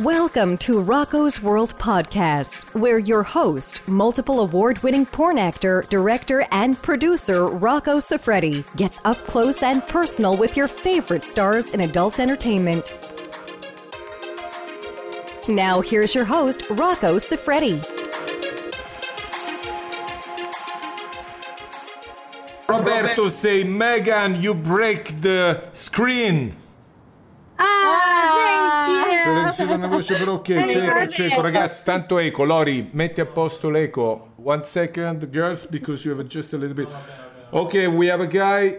Welcome to Rocco's World Podcast, where your host, multiple award winning porn actor, director, and producer Rocco Siffredi gets up close and personal with your favorite stars in adult entertainment. Now, here's your host, Rocco Siffredi. Roberto say, Megan, you break the screen. Lei si una voce però ok, cerco, cerco, ragazzi, tanto eco, Lori, metti a posto l'eco. One second, girls, because you have just a little bit. Okay, we have a guy.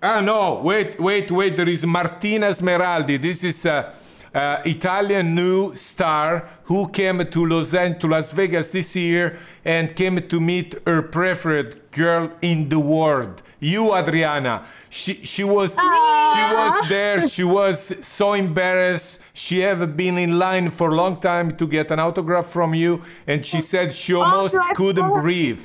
Ah no, wait, wait, wait, there is Martina Smeraldi. This is a, a Italian new star who came to Los Angeles, to Las Vegas this year and came to meet her preferred girl in the world. You, Adriana. She she was she was there. She was so embarrassed. She have been in line for a long time to get an autograph from you, and she said she almost couldn't breathe.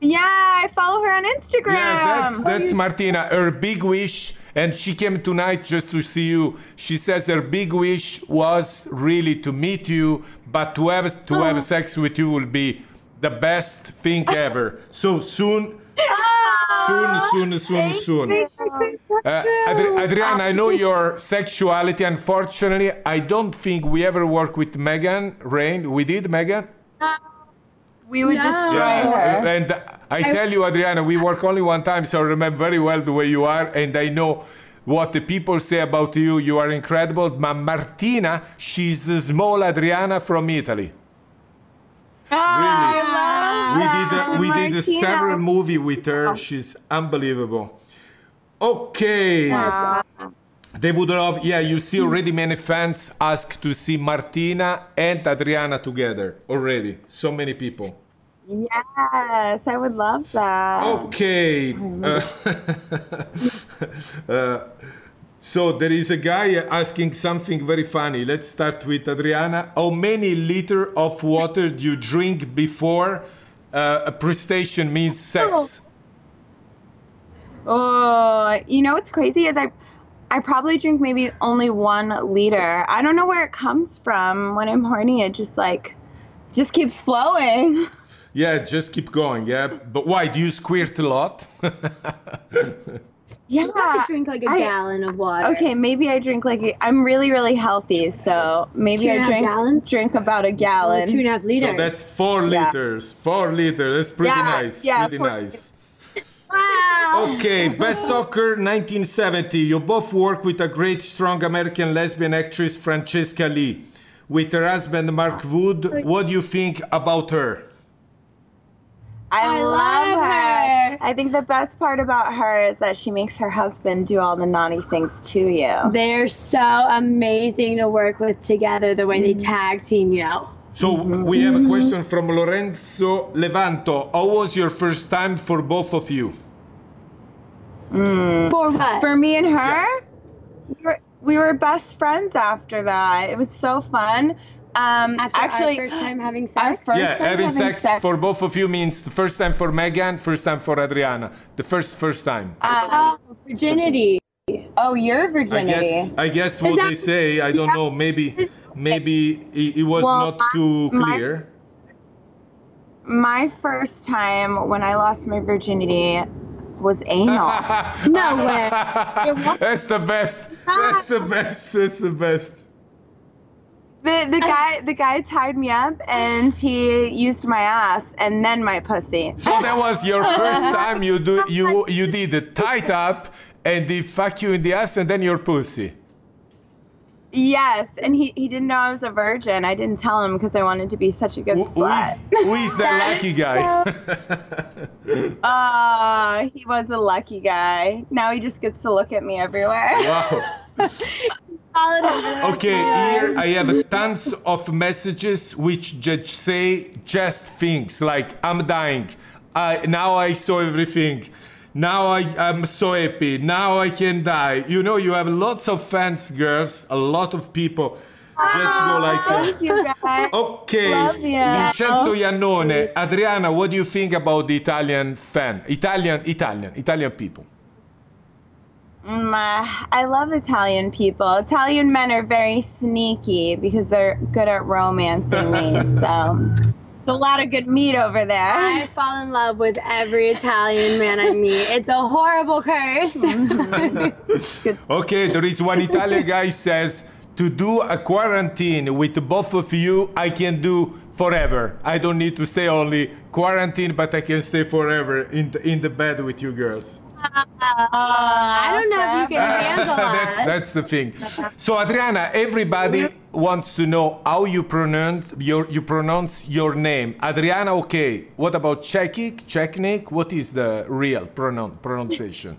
Yeah, I follow her on Instagram. Yeah, that's that's Martina. Her big wish, and she came tonight just to see you. She says her big wish was really to meet you, but to have to have sex with you will be the best thing ever. So soon, soon, soon, soon, soon. Uh, Adri- Adriana, I know your sexuality. Unfortunately, I don't think we ever worked with Megan Rain. We did, Megan? We would destroy her. And I tell you, Adriana, we work only one time, so I remember very well the way you are, and I know what the people say about you. You are incredible. But Martina, she's the small Adriana from Italy. Oh, really. We did a, we did a several movie with her. She's unbelievable. Okay. They would love, yeah, you see already many fans ask to see Martina and Adriana together already. So many people. Yes, I would love that. Okay. Uh, uh, so there is a guy asking something very funny. Let's start with Adriana. How many liter of water do you drink before uh, a prestation means sex? Oh, you know what's crazy is I, I probably drink maybe only one liter. I don't know where it comes from. When I'm horny, it just like, just keeps flowing. Yeah, just keep going. Yeah, but why? Do you squirt a lot? Yeah. I drink like a I- gallon of water. Okay, maybe I drink like a- I'm really really healthy, so maybe Two I and a drink gallons? drink about a Well, gallon. two and a half liters. so that's four Yeah. liters. Four liters. That's pretty Yeah, nice. yeah, pretty four nice. Wow. Okay, Best Soccer 1970. You both work with a great, strong American lesbian actress, Francesca Le. With her husband, Mark Wood. What do you think about her? I, I love, love her. her. I think the best part about her is that she makes her husband do all the naughty things to you. They're so amazing to work with together, the way they mm. tag team you. So, we have a question from Lorenzo Levanto. How was your first time for both of you? For what? For me and her, we, were, we were best friends after that. It was so fun. Um, After actually, our first time having our sex? first yeah, time having, sex, for both of you means the first time for Megan, first time for Adriana. The first, first time. Um, oh, virginity. oh, your virginity. I virginity. guess I guess what that- they say. I don't know. Maybe maybe it, it was Well, not too clear. My first time when I lost my virginity was anal. No way. That's the best. That's the best. That's the best. the the guy the guy tied me up and he used my ass and then my pussy. So that was your first time you do you you did the tied up and they fuck you in the ass and then your pussy. Yes, and he, he didn't know I was a virgin. I didn't tell him because I wanted to be such a good Who, who is slut. who is that lucky guy? Ah, he was a lucky guy. Now he just gets to look at me everywhere. wow. Okay, here I have tons of messages which just say just things like I'm dying. I now I saw everything. Now I, am so happy. Now I can die. You know, you have lots of fans, girls. A lot of people. Just go ah, like uh, Thank you guys. Okay. Love you. Vincenzo Iannone. Adriana, what do you think about the Italian fan? Italian, Italian, Italian people. Mm, uh, I love Italian people. Italian men are very sneaky because they're good at romancing me. So a lot of good meat over there. I fall in love with every Italian man I meet. It's a horrible curse. okay, there is one Italian guy says to do a quarantine with both of you, I can do forever. I don't need to stay only quarantine, but I can stay forever in the, in the bed with you girls. I don't know if you can ah, handle that's. That's the thing. So Adriana, everybody wants to know how you pronounce your you pronounce your name. Adriana, okay. What about Czechic Czechnik? What is the real pronoun pronunciation?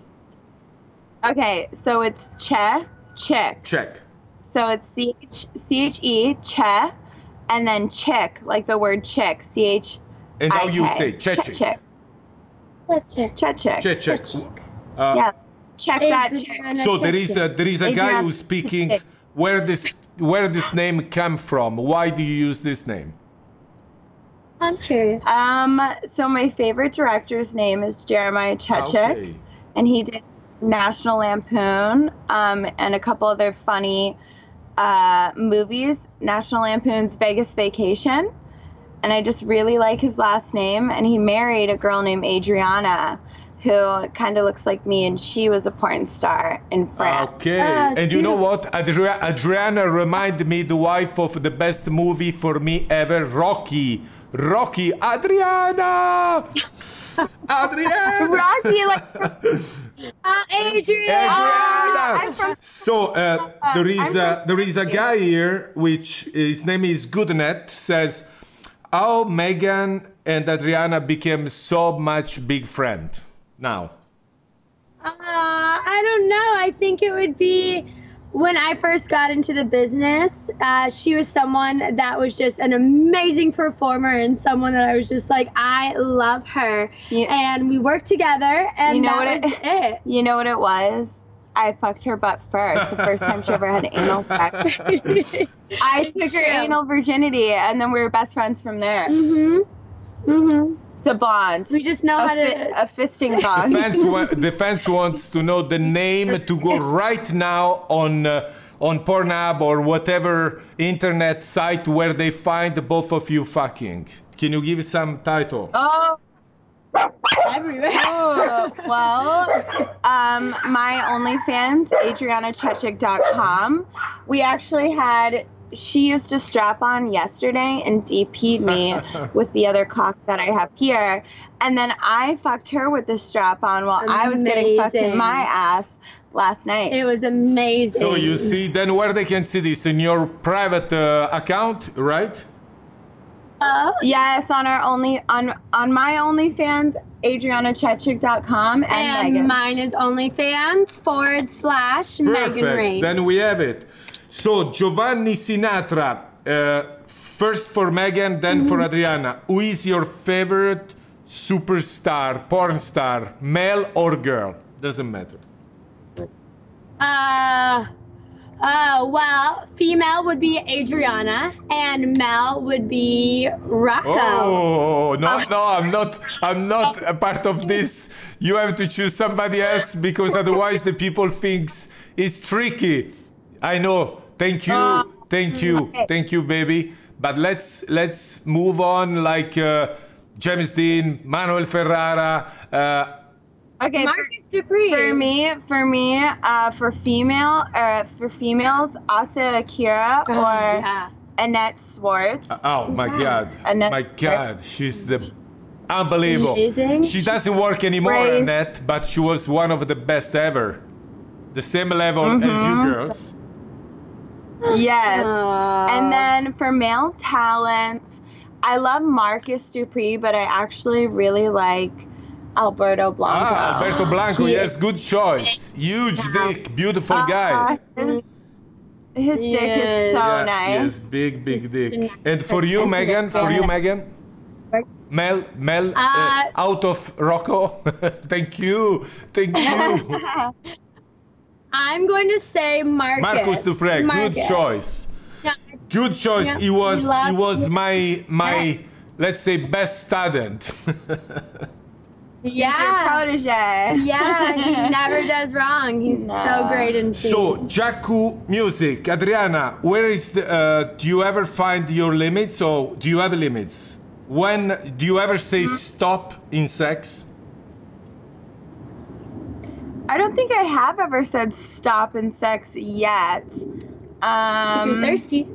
Okay, so it's Che, Czech. Czech. So it's C H C H E Che, and then Czech, like the word Czech, C H. And now you say Czechik. Czech. Chechik. Chechik. Chechik. Chechik. Uh, yeah. Check that. Check. So there is a there is a guy who's speaking. Where this where this name came from? Why do you use this name? I'm curious. Um, so my favorite director's name is Jeremiah Chechik, ah, okay. and he did National Lampoon um, and a couple other funny uh, movies. National Lampoon's Vegas Vacation and I just really like his last name. And he married a girl named Adriana, who kind of looks like me, and she was a porn star in France. Okay, uh, and you know what? Adriana reminded me the wife of the best movie for me ever, Rocky. Rocky, Adriana. Adriana. Rocky, like. Uh, Adriana. Adriana. Ah, so uh, there is a, there is a guy here, which his name is Goodnet. Says how Megan and Adriana became so much big friend now? Uh, I don't know. I think it would be when I first got into the business, uh, she was someone that was just an amazing performer and someone that I was just like, I love her. Yeah. And we worked together, and you know that what was it, it. You know what it was? I fucked her butt first, the first time she ever had anal sex. I took her anal virginity, and then we were best friends from there. Mm-hmm. Mm-hmm. The bond. We just know a how fi- to. A fisting bond. Defense, wa- wants to know the name to go right now on. Uh, on Pornhub or whatever internet site where they find both of you fucking. Can you give some title? Oh, everywhere. oh, well, um, my OnlyFans, AdrianaChechik.com. We actually had, she used a strap on yesterday and DP'd me with the other cock that I have here. And then I fucked her with the strap on while Amazing. I was getting fucked in my ass last night. It was amazing. So you see, then where they can see this in your private uh, account, right? Uh-huh. Yes, on our only on on my OnlyFans, AdrianaChechik.com and, and Megan. mine is OnlyFans forward slash Perfect. Megan Rain. Then we have it. So Giovanni Sinatra, uh, first for Megan, then mm-hmm. for Adriana. Who is your favorite superstar, porn star, male or girl? Doesn't matter. Uh uh, well, female would be Adriana, and male would be Rocco. Oh no, um, no, I'm not. I'm not a part of this. You have to choose somebody else because otherwise the people thinks it's tricky. I know. Thank you, uh, thank you, thank you, baby. But let's let's move on. Like uh, James Dean, Manuel Ferrara. Uh, okay. Martin degree? For me, for me, uh, for female uh, for females, Asa Akira oh, or yeah. Annette Schwarz. Uh, oh my yeah. God! Annette my God, she's the unbelievable. She doesn't work anymore. Annette, but she was one of the best ever. The same level mm -hmm. as you mm-hmm. girls. Yes. And then for male talent, I love Marcus Dupree, but I actually really like Alberto ah, Blanco. Ah, Alberto Blanco, he yes, good choice. Huge dick, beautiful uh, guy. His, his yes. dick is so yeah, nice. Yes, big, big dick. And for you, Megan, for you, Megan. Mel, Mel, uh, uh, out of Rocco. thank you, thank you. I'm going to say Marcus. Marcus Dupree, Marcus. good choice. Yeah. Good choice. Yeah. He was, he was my my, let's say, best student. Yeah. He's your protege. Yeah, he never does wrong. He's No. so great in scene. So, Jakku Music, Adriana, where is the? Uh, do you ever find your limits, or do you have limits? When do you ever say Mm-hmm. stop in sex? I don't think I have ever said stop in sex yet. if Um, you're thirsty.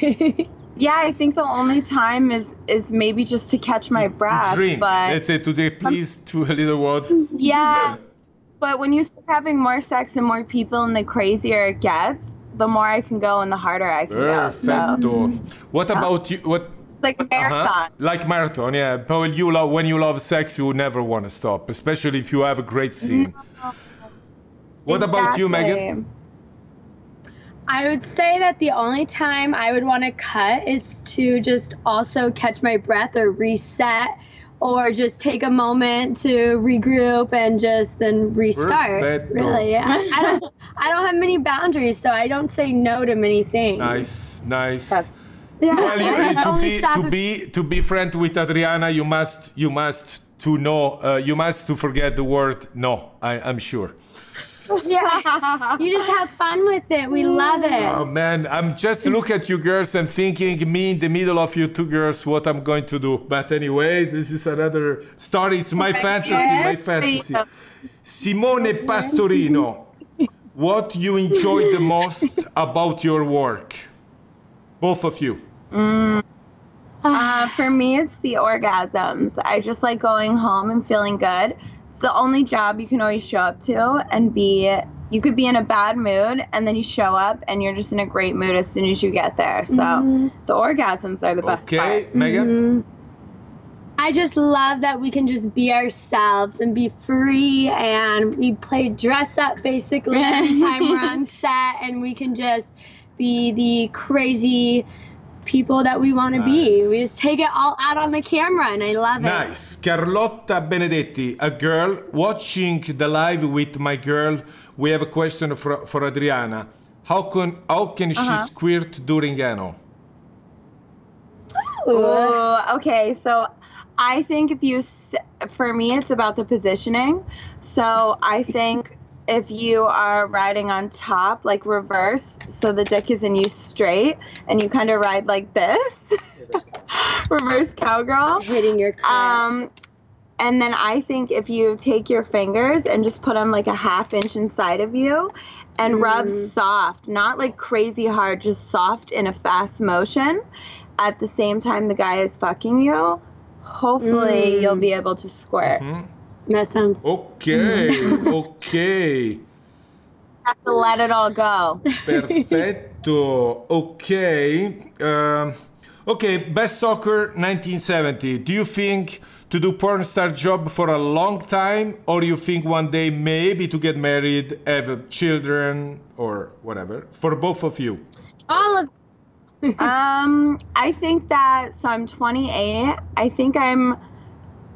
Yeah, I think the only time is is maybe just to catch my breath. Drink. But Let's say today, please, to a little word. yeah, but when you start having more sex and more people, and the crazier it gets, the more I can go and the harder I can go. So. What about you? What? like marathon. Uh-huh. Like marathon, yeah. But you love when you love sex, you never want to stop, especially if you have a great scene. What about you, Megan? Exactly. I would say that the only time I would want to cut is to just also catch my breath or reset or just take a moment to regroup and just then restart. Perfetto. Really, yeah. I don't I don't have many boundaries, so I don't say no to many things. Nice, nice. That's Yeah. well, you, I to only be stop to be to be friend with Adriana, you must you must to know uh, you must to forget the word no. I, I'm sure. Yes. You just have fun with it. We love it. Oh man, I'm just look at you girls and thinking me in the middle of you two girls what I'm going to do. But anyway, this is another story. It's my fantasy, my fantasy. Simone Pastorino, what you enjoy the most about your work? Both of you. Uh, for me, it's the orgasms. I just like going home and feeling good. It's the only job you can always show up to and be. You could be in a bad mood and then you show up and you're just in a great mood as soon as you get there. So mm-hmm. the orgasms are the best Okay, part. Megan? Mm-hmm. I just love that we can just be ourselves and be free and we play dress up basically every time we're on set and we can just be the crazy people that we want to be. We just take it all out on the camera and I love it. Nice. Carlotta Benedetti, a girl watching the live with my girl. We have a question for, for Adriana. How can how can she uh-huh. squirt during ano? Ooh, okay, so I think if you, for me, it's about the positioning. So I think if you are riding on top, like reverse, so the dick is in you straight, and you kind of ride like this, reverse cowgirl. Hitting your clit. Um, and then I think if you take your fingers and just put them like a half inch inside of you and rub soft, not like crazy hard, just soft in a fast motion at the same time the guy is fucking you, hopefully Mm. you'll be able to squirt. That sounds Okay, okay. Have to let it all go. Perfetto. Okay. Um, okay, best soccer 1970. Do you think to do porn star job for a long time or you think one day maybe to get married, have children or whatever? For both of you. all of um, I think that so I'm 28. I think I'm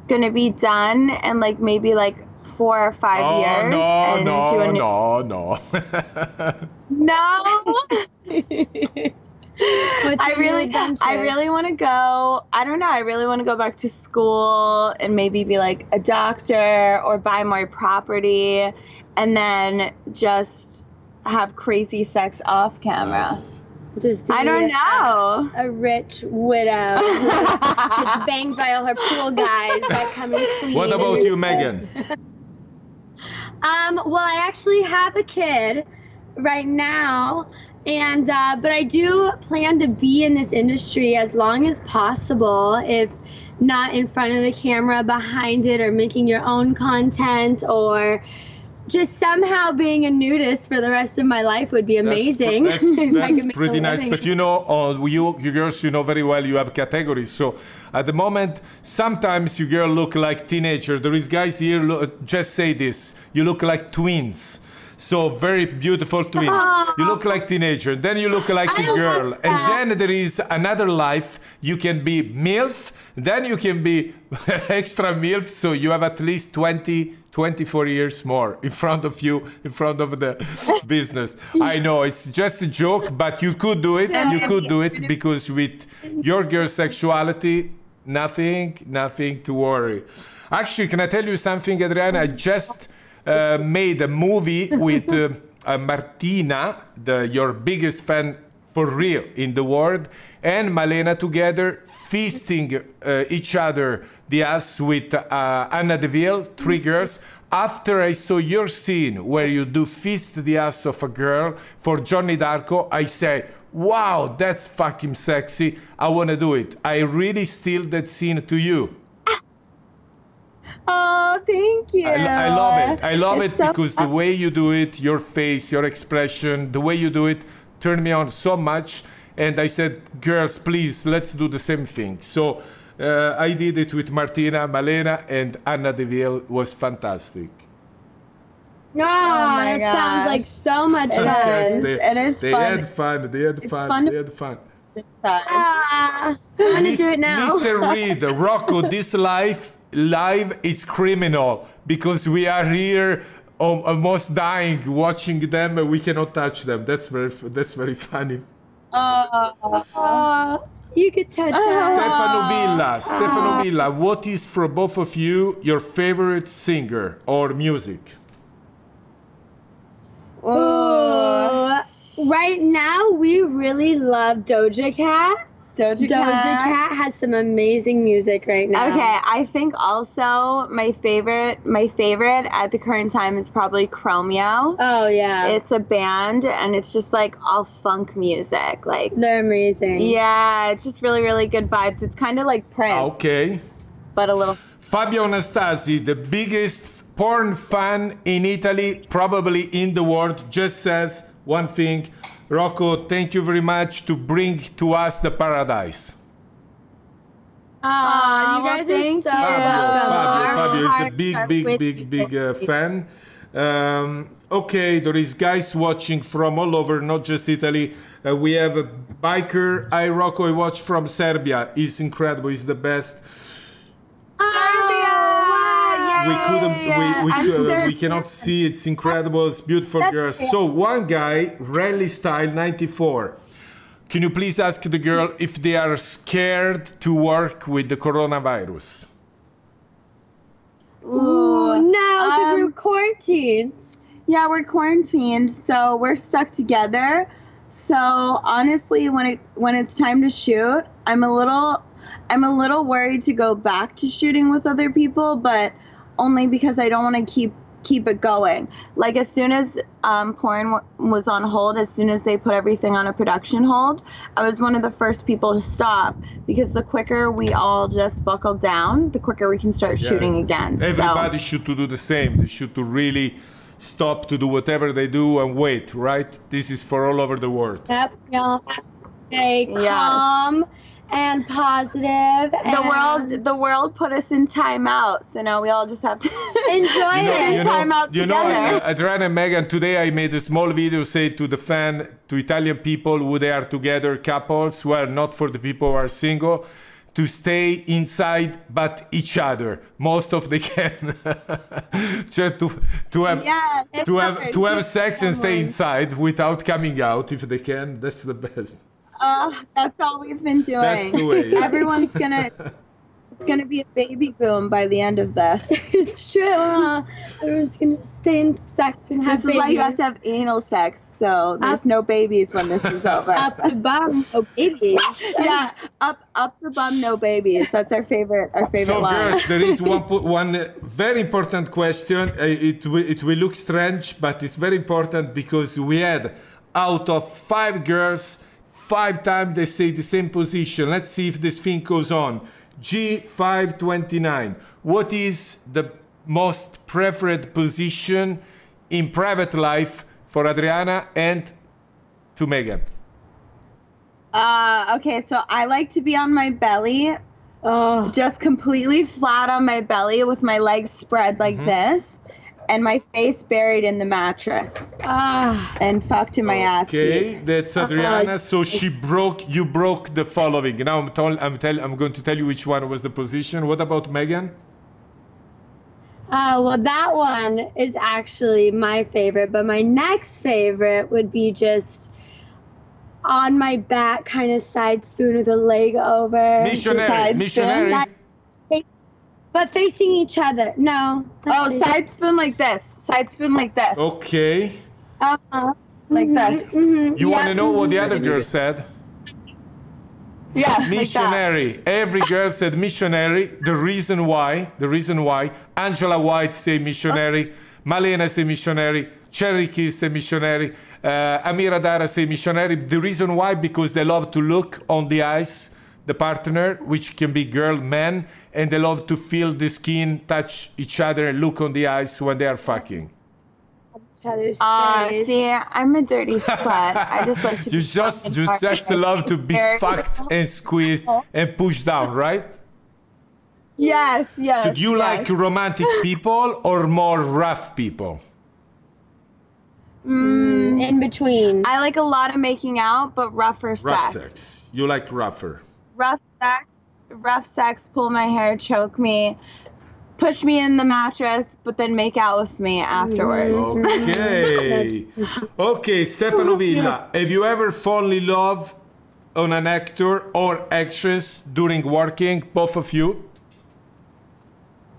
gonna be done in like maybe like four or five Oh, years. no, and do no, a new- no, no. No. What's I really. I really want to go. I don't know. I really want to go back to school and maybe be like a doctor or buy more property, and then just have crazy sex off camera. Yes. Just be I don't a- know. A, rich widow who gets banged by all her pool guys that come and clean. What about you, Megan? Um, well, I actually have a kid right now, and uh, but I do plan to be in this industry as long as possible. If not in front of the camera, behind it, or making your own content, or just somehow being a nudist for the rest of my life would be amazing. That's, that's a pretty nice. But you know, uh, you, you girls, you know very well you have categories. So at the moment, sometimes you girl look like teenager. There is guys here, look, just say this. You look like twins. So very beautiful twins. You look like teenager. Then you look like I a girl. like and then there is another life. You can be MILF. Then you can be extra MILF. So you have at least 20, 24 years more in front of you, in front of the business. I know it's just a joke, but you could do it. You could do it because with your girl sexuality, Nothing, nothing to worry. Actually, can I tell you something, Adriana? I just uh, made a movie with uh, uh, Martina, the, your biggest fan for real in the world, and Malena together, feasting uh, each other the ass with uh, Anna Deville, three girls. After I saw your scene where you do feast the ass of a girl for Jonni Darkko, I say, wow, that's fucking sexy. I want to do it. I really steal that scene to you. Oh, thank you. I, I love it. I love It's it so because the way you do it, your face, your expression, the way you do it turned me on so much. And I said, girls, please, let's do the same thing. So uh, I did it with Martina, Malena, and Anna Deville was fantastic. Oh, my that sounds like so much It fun. is. they, it is they fun. had fun. They had fun. fun. They had fun. Ah, I'm gonna do it now. Mr. Reed, Rocco, this life live is criminal because we are here almost dying watching them and we cannot touch them. That's very that's very funny. Oh, You could touch uh, us. Stefano Villa, uh, Stefano Villa, what is for both of you your favorite singer or music? oh. Ooh. Right now, we really love Doja Cat. Doja, Doja Cat has some amazing music right now. Okay, I think also my favorite, my favorite at the current time is probably Chromeo. Oh yeah, It's a band and it's just like all funk music. Like, they're amazing. yeah, it's just really, really good vibes. It's kind of like Prince, Okay. but a little. Fabio Anastasi, the biggest porn fan in Italy, probably in the world, just says one thing. Rocco, thank you very much to bring to us the paradise. Ah, you guys thank are so you. Fabio. Fabio, Fabio is a big, big, big, big uh, fan. Um, okay, there is guys watching from all over, not just Italy. Uh, we have a biker, I Rocco, I watch from Serbia. He's incredible. He's the best. Serbia! we couldn't we, we, I'm we cannot see. It's incredible. It's beautiful girls so one guy rally style 94 can you please ask the girl if they are scared to work with the coronavirus? Ooh, no, because Um, we're quarantined. Yeah, we're quarantined, so we're stuck together. So honestly, when it when it's time to shoot, I'm a little I'm a little worried to go back to shooting with other people, but only because I don't want to keep keep it going. Like as soon as um, porn w- was on hold, as soon as they put everything on a production hold, I was one of the first people to stop because the quicker we all just buckle down, the quicker we can start shooting again. So- everybody should to do the same they should to really stop to do whatever they do and wait right this is for all over the world Yep, y'all have to stay Yes. Calm and positive. the world the world put us in timeout so now we all just have to Enjoy you know, it. you know, Time out you know together. uh, Adriana and Megan, today I made a small video say to the fan, to Italian people who they are together, couples, who are not for the people who are single, to stay inside but each other most of they can. Just to, to have, Yeah, to have, it's to have sex and stay inside without coming out if they can, that's the best. Uh, that's all we've been doing That's the way, everyone's gonna it's gonna be a baby boom by the end of this it's true. Huh? Everyone's gonna stay in sex and have this is why you have to have anal sex so there's no babies when this is over Up the bum, oh babies. yeah up up the bum no babies that's our favorite our favorite So, line girls, there is one one uh, very important question. Uh, It will, it will look strange, but it's very important because we had out of five girls, five times they say the same position. Let's see if this thing goes on. G529. What is the most preferred position in private life for Adriana and to Megan? uh okay so i like to be on my belly Oh, just completely flat on my belly with my legs spread like Mm-hmm. this and my face buried in the mattress ah. and fucked in my ass Okay, that's Adriana. So she broke. You broke the following. Now I'm told. I'm tell. I'm going to tell you which one was the position. What about Megan? Oh, well, that one is actually my favorite, but my next favorite would be just on my back, kind of side spoon with a leg over. Missionary, Side missionary. That- but facing each other. No. Oh, it. side spoon like this. Side spoon like this. Okay. Uh-huh. Like Mhm, this. mhm, You want to yeah, know what the mhm. other girl said? Yeah. like. Missionary. Every girl said missionary. The reason why, the reason why, Angela White say missionary, Malena say missionary, Cherokee say missionary, uh, Amirah Adara say missionary. The reason why, because they love to look on the eyes, the partner, which can be girl, man, and they love to feel the skin, touch each other, and look on the eyes when they are fucking. Each other's Uh, face. see, I'm a dirty slut. I just like to. You be just, fucking just, just love to be fucked and squeezed and pushed down, right? Yes, yes. So do you yes. like romantic people or more rough people? Mm, in between. I like a lot of making out, but rougher Rough sex. sex. You like rougher. Rough sex. Rough sex. Pull my hair, choke me, push me in the mattress, but then make out with me afterwards. Mm-hmm. Okay. okay, Stefano Villa. Have you ever fallen in love on an actor or actress during working, both of you?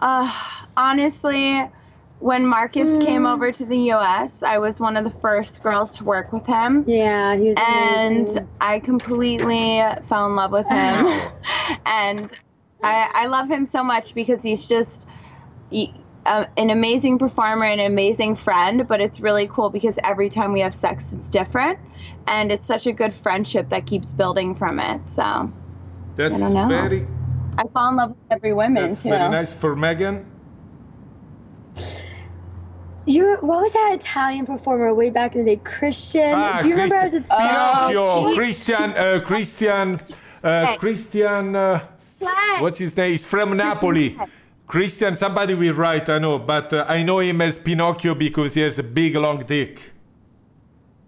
Uh, honestly, when Marcus came over to the U.S., I was one of the first girls to work with him. yeah, he was and amazing. I completely fell in love with him. and I, I love him so much because he's just he, uh, an amazing performer and an amazing friend. But it's really cool because every time we have sex, it's different. And it's such a good friendship that keeps building from it. So That's don't know. very I fall in love with every woman that's too. very nice for Megan. You what was that Italian performer way back in the day? Christian. Ah, Do you remember? I was Christian- obsessed. Pinocchio, Oh, Christian, uh, Christian, uh, Christian. Uh, Flag. What's his name? He's from Napoli. Christian, somebody will write, I know, but uh, I know him as Pinocchio because he has a big long dick.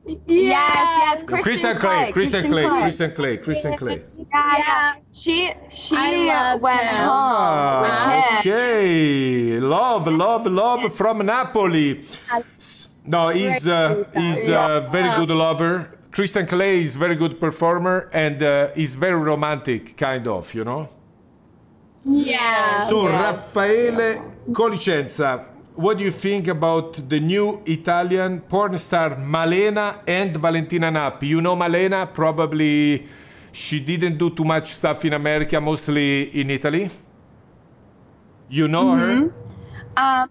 Yes, yes, Christian, Christian Clay, Christian Clay, Christian Clay, Christian Clay. Yeah, Yeah. yeah. She she went him. home Ah, okay. Love, love, love from Napoli. No, he's uh, he's a very good lover. Christian Clay is very good performer and uh, he's very romantic, kind of, you know. Yeah. So yeah. Raffaele Colicenza, what do you think about the new Italian porn star Malena and Valentina Nappi? You know Malena, probably she didn't do too much stuff in America, mostly in Italy. You know her? Um,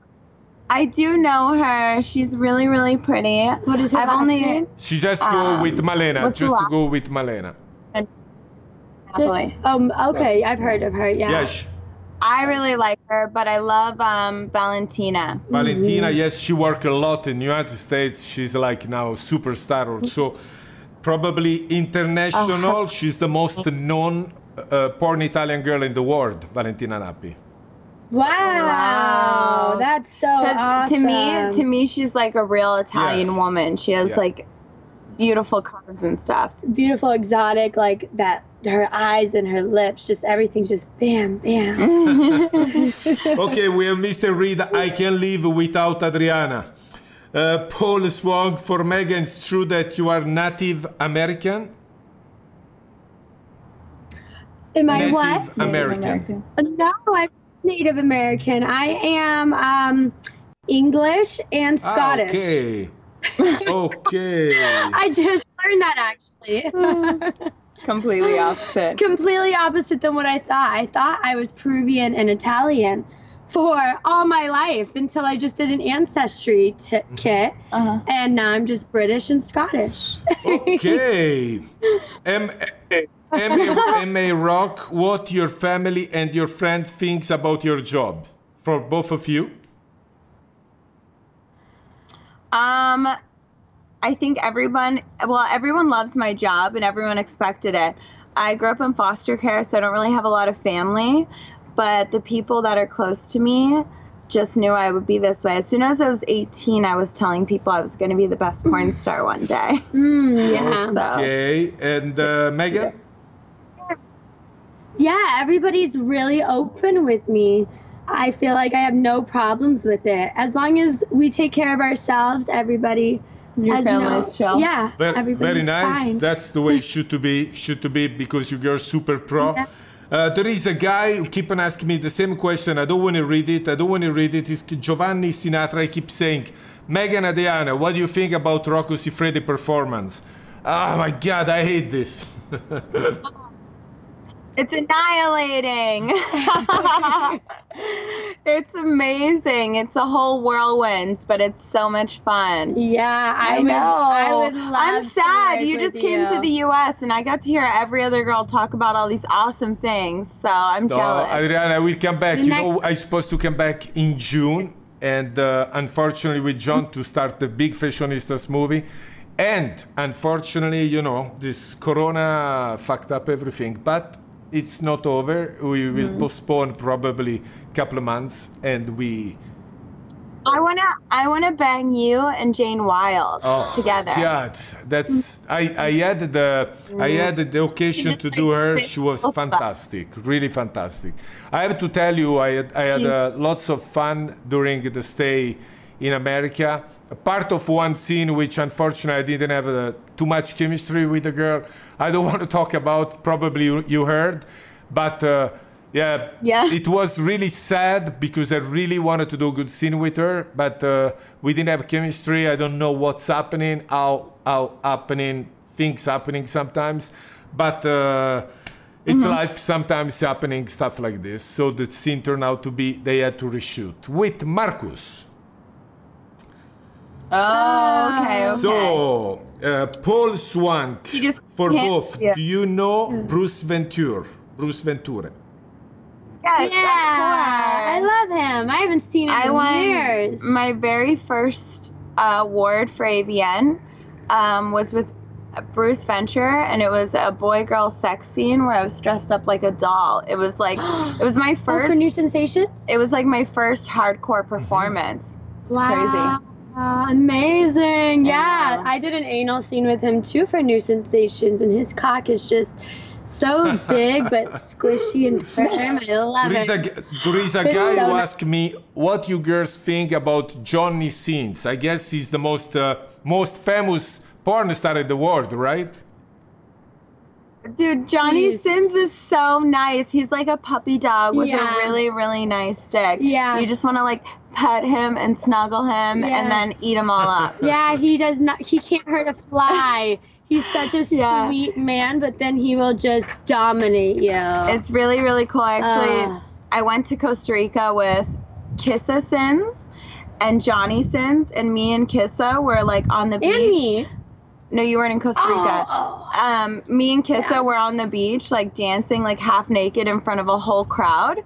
I do know her. She's really, really pretty. What is her I've last only name? She just go Um, with Malena, just to go with Malena. Just, um. Okay, I've heard of her. Yeah. Yes, I really like her, but I love um, Valentina. Valentina, yes, she worked a lot in the United States. She's like now superstar also. Probably international. She's the most known uh, porn Italian girl in the world, Valentina Nappi. Wow. Wow. That's so awesome. to me, to me, she's like a real Italian Yeah. woman. She has Yeah. like beautiful curves and stuff. beautiful, exotic, like that. Her eyes and her lips, just everything's just bam, bam. Okay, we have Mr. Reed. I can live without Adriana. Uh, Paul Swag for Megan. It's true that you are Native American. Am I Native what? American. No, I'm Native American. I am um, English and Ah, Scottish. okay. okay. I just learned that actually. Completely opposite. It's Completely opposite than what I thought. I thought I was Peruvian and Italian for all my life until I just did an ancestry t- kit, Uh-huh. and now I'm just British and Scottish. Okay. M- M- M.A. Rock, what your family and your friends thinks about your job? For both of you? Um, I think everyone, well, everyone loves my job and everyone expected it. I grew up in foster care, so I don't really have a lot of family, but the people that are close to me just knew I would be this way. As soon as I was 18, I was telling people I was going to be the best porn star one day. Mm, yeah. Okay. And uh, Megan? Yeah, everybody's really open with me. I feel like I have no problems with it. As long as we take care of ourselves, everybody Your has family's no, chill. Yeah, Very, very nice. fine. That's the way it should to be. Should to be because you're super pro. Uh, there is a guy who keep on asking me the same question. I don't want to read it. I don't want to read it. It's Giovanni Sinatra. I keep saying, Megan Adiana, what do you think about Rocco Siffredi performance? Oh my God, I hate this. It's annihilating. it's amazing. It's a whole whirlwind, but it's so much fun. yeah, I, I would, know. I would love I'm sad. work You just with came to the US and I got to hear every other girl talk about all these awesome things. So I'm No, jealous. Adriana, I will come back. The you next- know, I'm supposed to come back in June, and uh, unfortunately, with John to start the big Fashionistas movie. And unfortunately, you know, this Corona fucked up everything. But it's not over. We will Mm-hmm. postpone probably a couple of months, and we. I wanna I wanna bang you and Jane Wilde together. Oh, God, that's I, I had the I had the occasion to do her. She was both of us. fantastic, really fantastic. I have to tell you, I had I had uh, lots of fun during the stay in America. A part of one scene which unfortunately I didn't have uh, too much chemistry with the girl. I don't want to talk about. Probably you, you heard, but. Uh, yeah, Yeah. it was really sad because I really wanted to do a good scene with her, but uh, we didn't have chemistry. I don't know what's happening, how how happening, things happening sometimes, but uh, it's life. Sometimes happening stuff like this. So the scene turned out to be they had to reshoot with Marcus. Oh, okay, okay. So uh, Paul Swank She just for both. yeah. Do you know Bruce Venture? Bruce Ventura. yes, of Yeah, I love him. I haven't seen him I in won years. my very first uh, award for AVN um, was with Bruce Venture, and it was a boy-girl sex scene where I was dressed up like a doll. It was like it was my Oh, for first. New Sensations? it was like my first hardcore performance. It's wow. crazy. Amazing. Yeah. Yeah. I did an anal scene with him too for New Sensations, and his cock is just so big but squishy and firm. I love There is, it. there is a guy who asked me what you girls think about Johnny Sins. I guess he's the most uh, most famous porn star in the world, right? Dude, Johnny Please. Sins is so nice. He's like a puppy dog with Yeah. a really, really nice stick. Yeah. You just want to like pet him and snuggle him Yeah. and then eat him all up. Yeah, he does not. He can't hurt a fly. He's such a Yeah. sweet man, but then he will just dominate you. It's really, really cool. Actually, Ah. I went to Costa Rica with Kissa Sins and Johnny Sins, and me and Kissa were like on the beach. Me. No, you weren't in Costa Rica. Oh, Um, me and Kissa were on the beach, like dancing, like half naked in front of a whole crowd.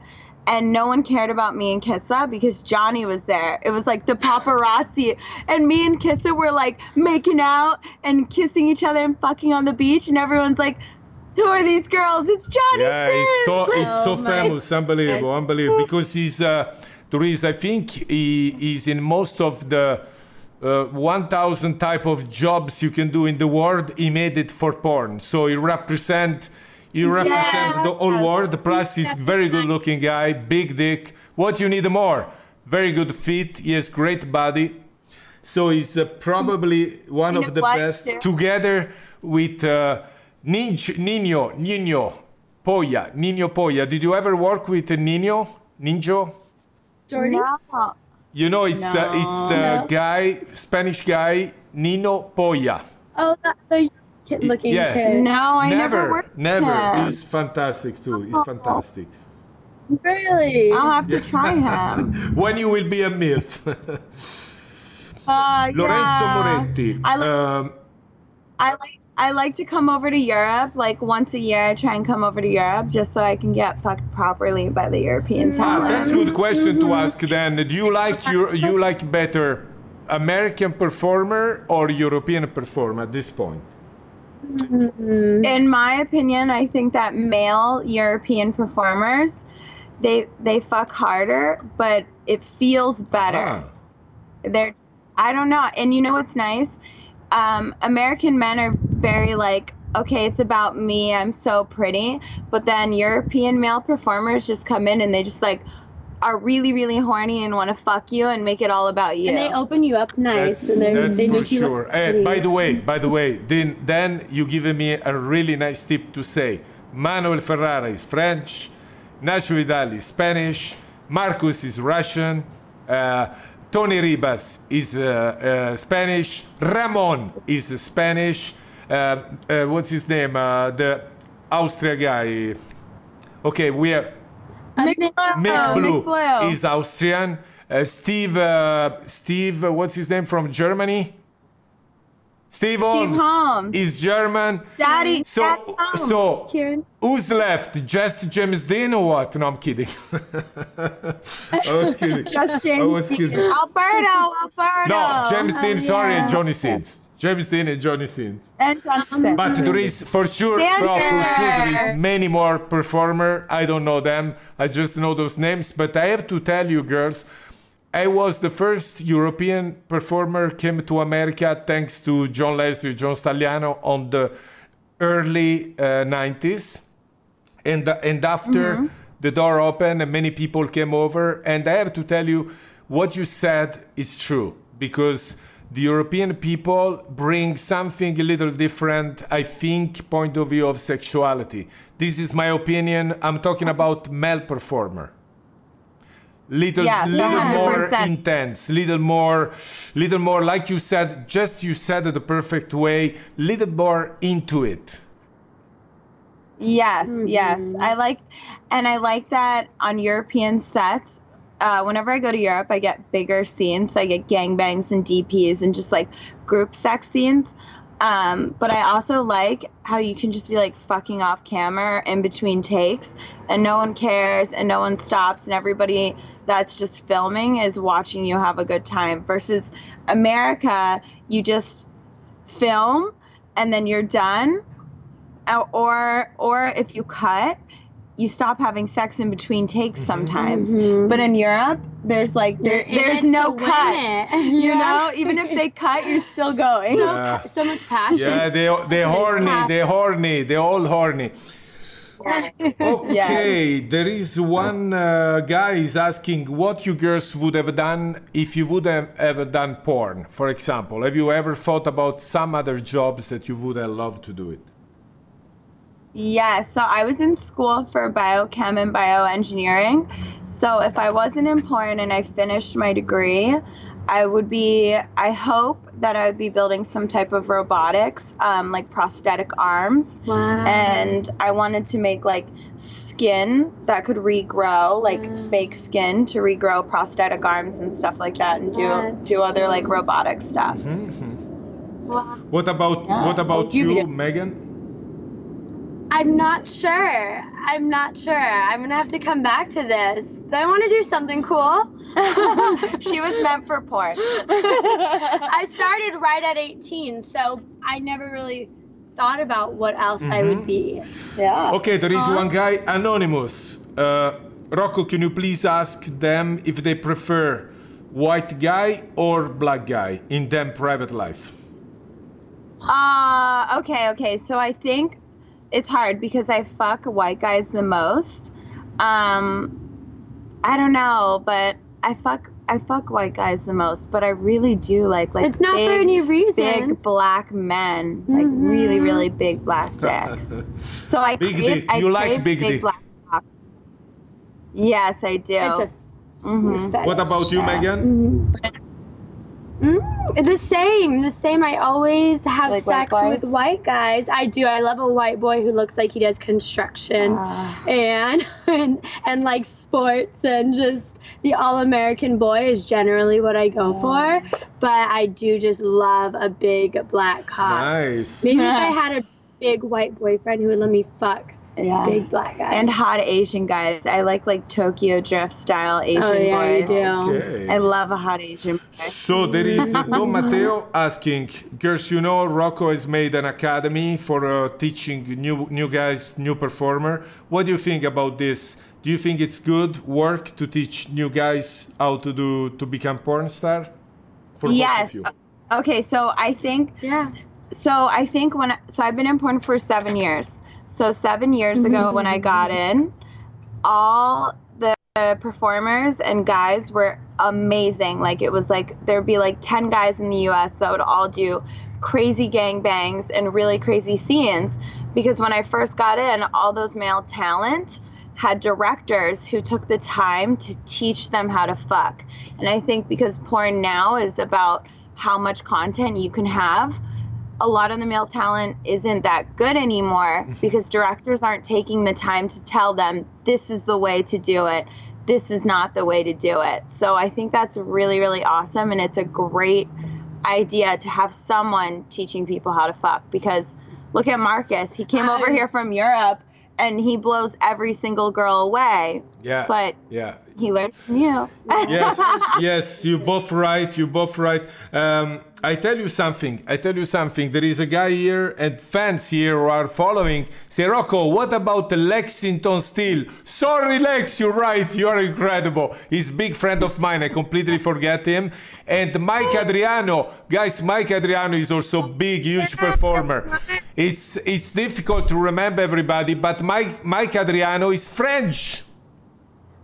And no one cared about me and Kissa because Johnny was there. It was like the paparazzi. And me and Kissa were like making out and kissing each other and fucking on the beach. And everyone's like, who are these girls? It's Johnny Yeah, it's so it's so Oh my famous, unbelievable, unbelievable. Because he's uh, there is, I think, he is in most of the uh, 1,000 type of jobs you can do in the world. He made it for porn, so he represent. He represents the whole world. Plus, he's a very good-looking guy, big dick. What you need more? Very good feet. He has great body. So he's uh, probably one You of the what, best, too? together with uh, Ninj, Nino, Niño Polla, Niño Polla. Did you ever work with Nino, Ninjo? Jordi. No. You know, it's the it's the No. guy, Spanish guy, Niño Polla. Oh, that other kid-looking Yeah. kid. No, I never, never, worked with never. He's fantastic too. He's fantastic. Really? I'll have to try him. When you will be a MILF. Uh, Lorenzo yeah. Moretti. I, li- um, I like I like to come over to Europe like once a year. I try and come over to Europe just so I can get fucked properly by the European Ah, talent. that's a good question to ask then. Do you like your, you like better American performer or European performer at this point? In my opinion, I think that male European performers they they fuck harder, but it feels better. Ah, they're i don't know and you know what's nice um, american men are very like okay it's about me i'm so pretty but then european male performers just come in and they just like are really, really horny and want to fuck you and make it all about you. And they open you up nice. That's, and they're- that's they for make you sure. Pretty. by the way, by the way, then then you given me a really nice tip to say. Manuel Ferrara is French, Nacho Vidal is Spanish, Marcus is Russian, uh, Tony Ribas is uh, uh, Spanish, Ramon is Spanish. Uh, uh, what's his name? Uh, the Austria guy. Okay, we have Mick Mick- Blue. Mick Blue is Austrian. Uh, Steve, uh, Steve, uh, what's his name from Germany? Steve Holmes, Holmes. is German. Daddy. So, Daddy so Keiran. who's left? Just James Dean or what? No, I'm kidding. I was kidding. Just James I was James kidding. Dean. Alberto. Alberto. No, James Dean, sorry, yeah. and Johnny Sins. James Dean and Johnny Sins. And Jonathan. Um, but there is for sure, no, for sure there is many more performer. I don't know them. I just know those names. But I have to tell you, girls, I was the first European performer came to America thanks to John Leslie, John Stagliano on the early uh, 90s. And, and after the door opened and many people came over. And I have to tell you, what you said is true because the European people bring something a little different, I think, point of view of sexuality. This is my opinion. I'm talking about male performer. Little, Yeah, little more 100%. intense, little more, little more, like you said, just you said it the perfect way, little more into it. Yes, yes. I like, and I like that on European sets. Uh, whenever I go to Europe, I get bigger scenes. So I get gangbangs and DPs and just like group sex scenes. Um, but I also like how you can just be like fucking off camera in between takes and no one cares and no one stops and everybody that's just filming is watching you have a good time versus America, you just film and then you're done or- or or if you cut you stop having sex in between takes mm-hmm. sometimes mm-hmm. but in europe there's like there, there's no to win cuts it. you Yeah. know even if they cut you're still going So, Yeah. so much passion. Yeah, they they horny, they horny, they all horny. Okay, there is one uh, guy is asking what you girls would have done if you would have ever done porn, for example. Have you ever thought about some other jobs that you would have loved to do it? Yeah, so I was in school for biochem and bioengineering. So if I wasn't in porn and I finished my degree, I would be, I hope that I would be building some type of robotics, um, like prosthetic arms. Wow. And I wanted to make like skin that could regrow, like mm. fake skin to regrow prosthetic arms and stuff like that and do Yeah. do other like robotic stuff. Mm-hmm, mm-hmm. What about what about give you, Megan? I'm not sure. I'm not sure. I'm gonna have to come back to this. But I want to do something cool. She was meant for porn. I started right at 18, so I never really thought about what else I would be. yeah. Okay, there is one guy, Anonymous. Uh, Rocco, can you please ask them if they prefer white guy or black guy in them private life? Uh, okay, okay. So I think it's hard because I fuck white guys the most. Um, I don't know, but I fuck I fuck white guys the most, but I really do like like It's not big, for any reason. big black men, like really Mhm. really big black dicks. So I Big crave- dick. I You like crave big dick. black cock. Yes, I do. It's a Mhm. What about you, Megan? Mm, the same, the same. I always have Like sex guys? with white guys. I do. I love a white boy who looks like he does construction Ah. and, and and like sports and just the all American boy is generally what I go for. But I do just love a big black cock. Nice. Maybe if I had a big white boyfriend who would let me fuck yeah. big black guys. And hot Asian guys. I like like Tokyo Drift style Asian oh yeah, you do. Okay. I love a hot Asian boy. So there is Don Matteo asking, girls, you know Rocco has made an academy for uh, teaching new new guys, new performer. What do you think about this? Do you think it's good work to teach new guys how to do to become porn star? For both Yes. of you. Okay, so I think Yeah. so I think when so I've been in porn for 7 years. So 7 years ago mm-hmm, when I mm-hmm, got mm-hmm. in, all the performers and guys were amazing. Like it was like there'd be like 10 guys in the US that would all do crazy gangbangs and really crazy scenes because when I first got in, all those male talent had directors who took the time to teach them how to fuck. And I think because porn now is about how much content you can have, a lot of the male talent isn't that good anymore because directors aren't taking the time to tell them this is the way to do it. This is not the way to do it. So I think that's really, really awesome. And it's a great idea to have someone teaching people how to fuck because look at Marcus. He came over here from Europe and he blows every single girl away. Yeah. But yeah. he learned from you. yes, yes, you both right. You both right. Um, I tell you something. I tell you something. There is a guy here and fans here who are following. Say, Rocco, what about Lexington Steele? Sorry, Lex, you're right. You are incredible. He's a big friend of mine. I completely forget him. And Mike Adriano, guys. Mike Adriano is also big, huge performer. It's it's difficult to remember everybody, but Mike Mike Adriano is French.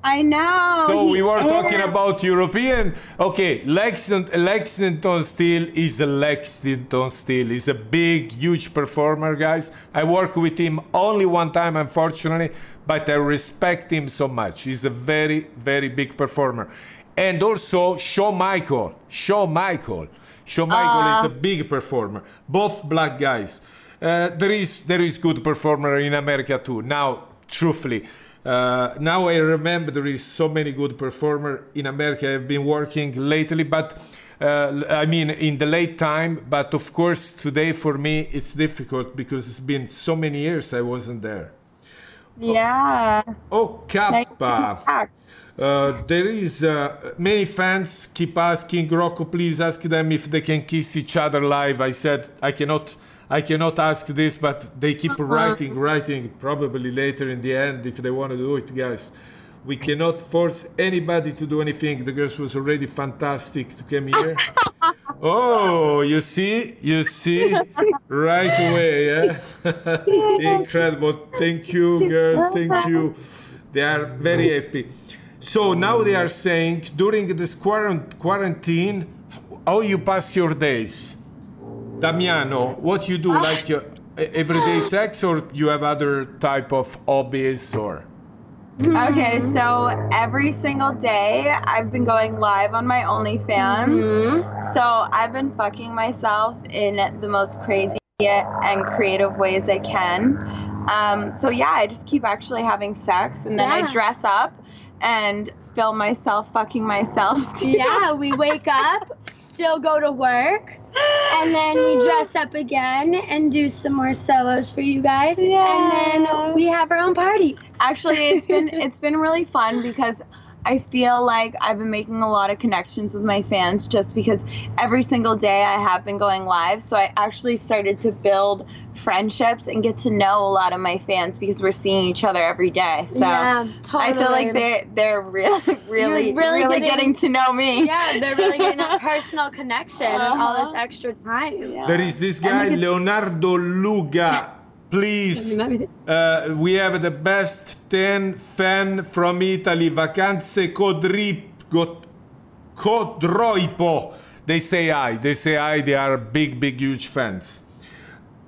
I know. So we were talking about European. Okay, Lexington, Lexington Steele is a Lexington Steele. He's a big, huge performer, guys. I work with him only one time, unfortunately, but I respect him so much. He's a very, very big performer. And also Shawn Michael. Shawn Michael. Shawn Michael is a big performer. Both black guys. Uh, there is there is good performer in America too. Now, truthfully, uh, now I remember there is so many good performer in America. I've been working lately, but uh, I mean in the late time. But of course, today for me it's difficult because it's been so many years I wasn't there. Yeah. Oh, to Kappa. Uh, there is uh, many fans keep asking Rocco, please ask them if they can kiss each other live. I said I cannot, I cannot ask this, but they keep writing, writing. Probably later in the end, if they want to do it, guys. We cannot force anybody to do anything. The girls was already fantastic to come here. oh, you see, you see, right away, yeah. Incredible. Thank you, girls. Thank you. They are very happy. So now they are saying during this quarantine, how you pass your days. Damiano, what you do? Like uh, everyday sex, or you have other type of hobbies, or? Okay, so every single day I've been going live on my OnlyFans. Mm-hmm. So I've been fucking myself in the most crazy and creative ways I can. Um, so yeah, I just keep actually having sex and then I dress up and film myself fucking myself. yeah, we wake up, still go to work, and then we dress up again and do some more solos for you guys. Yeah. And then we have our own party. actually it's been it's been really fun because I feel like I've been making a lot of connections with my fans just because every single day I have been going live. So I actually started to build friendships and get to know a lot of my fans because we're seeing each other every day. So yeah, totally. I feel like they're they're really really really really, getting- getting, to know me. Yeah, they're really getting that personal connection with all this uh-huh. extra time. There is this guy, Leonardo Luga. Please, uh, we have the best 10 fan from Italy, Vacanze Codrip, Codroipo. They say hi. They say hi. They are big, big, huge fans.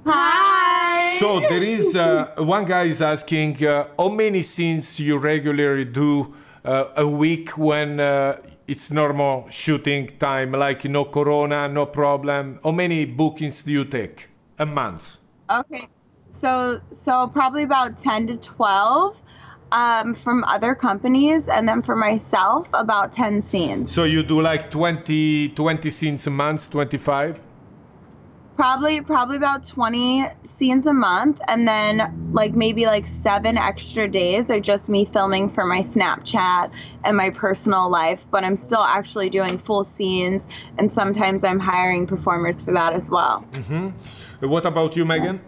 Hi. So there is uh, one guy is asking uh, how many scenes you regularly do uh, a week when uh, it's normal shooting time, like no corona, no problem. How many bookings do you take a month? Okay. So so probably about 10 to 12 um, from other companies and then for myself about 10 scenes. So you do like 20, 20 scenes a month, 25? Probably probably about 20 scenes a month and then like maybe like 7 extra days are just me filming for my Snapchat and my personal life, but I'm still actually doing full scenes and sometimes I'm hiring performers for that as well. What about you, Megan?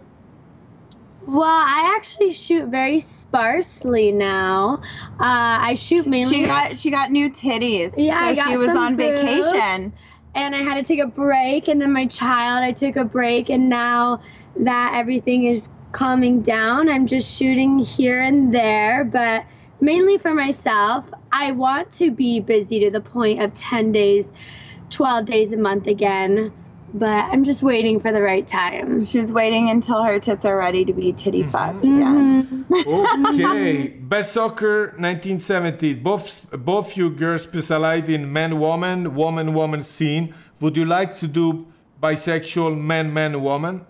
Well, I actually shoot very sparsely now. Uh, I shoot mainly. She got she got new titties. Yeah, so I got she was some on boobs. vacation. and I had to take a break, and then my child, I took a break, and now that everything is calming down, I'm just shooting here and there, but mainly for myself. I want to be busy to the point of 10 days, 12 days a month again, but I'm just waiting for the right time. She's waiting until her tits are ready to be titty Mm-hmm. fucked again. Okay, best soccer 1970. Both both you girls specialize in man woman, woman woman scene. Would you like to do bisexual man man woman?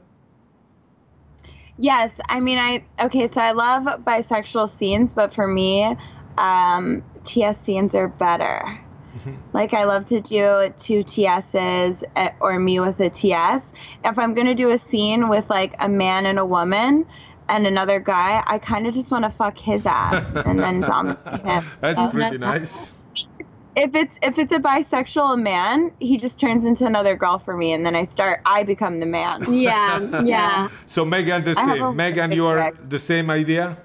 Yes, I mean, I okay. So I love bisexual scenes, but for me, um, TS scenes are better. Like I love to do two TSs eh, or me with a TS. If I'm gonna do a scene with like a man and a woman and another guy, I kind of just want to fuck his ass and then dominate him. That's So pretty nice. if it's if it's a bisexual man, he just turns into another girl for me, and then I start. I become the man. Yeah, yeah. So Megan the I same. Megan, you are the same idea?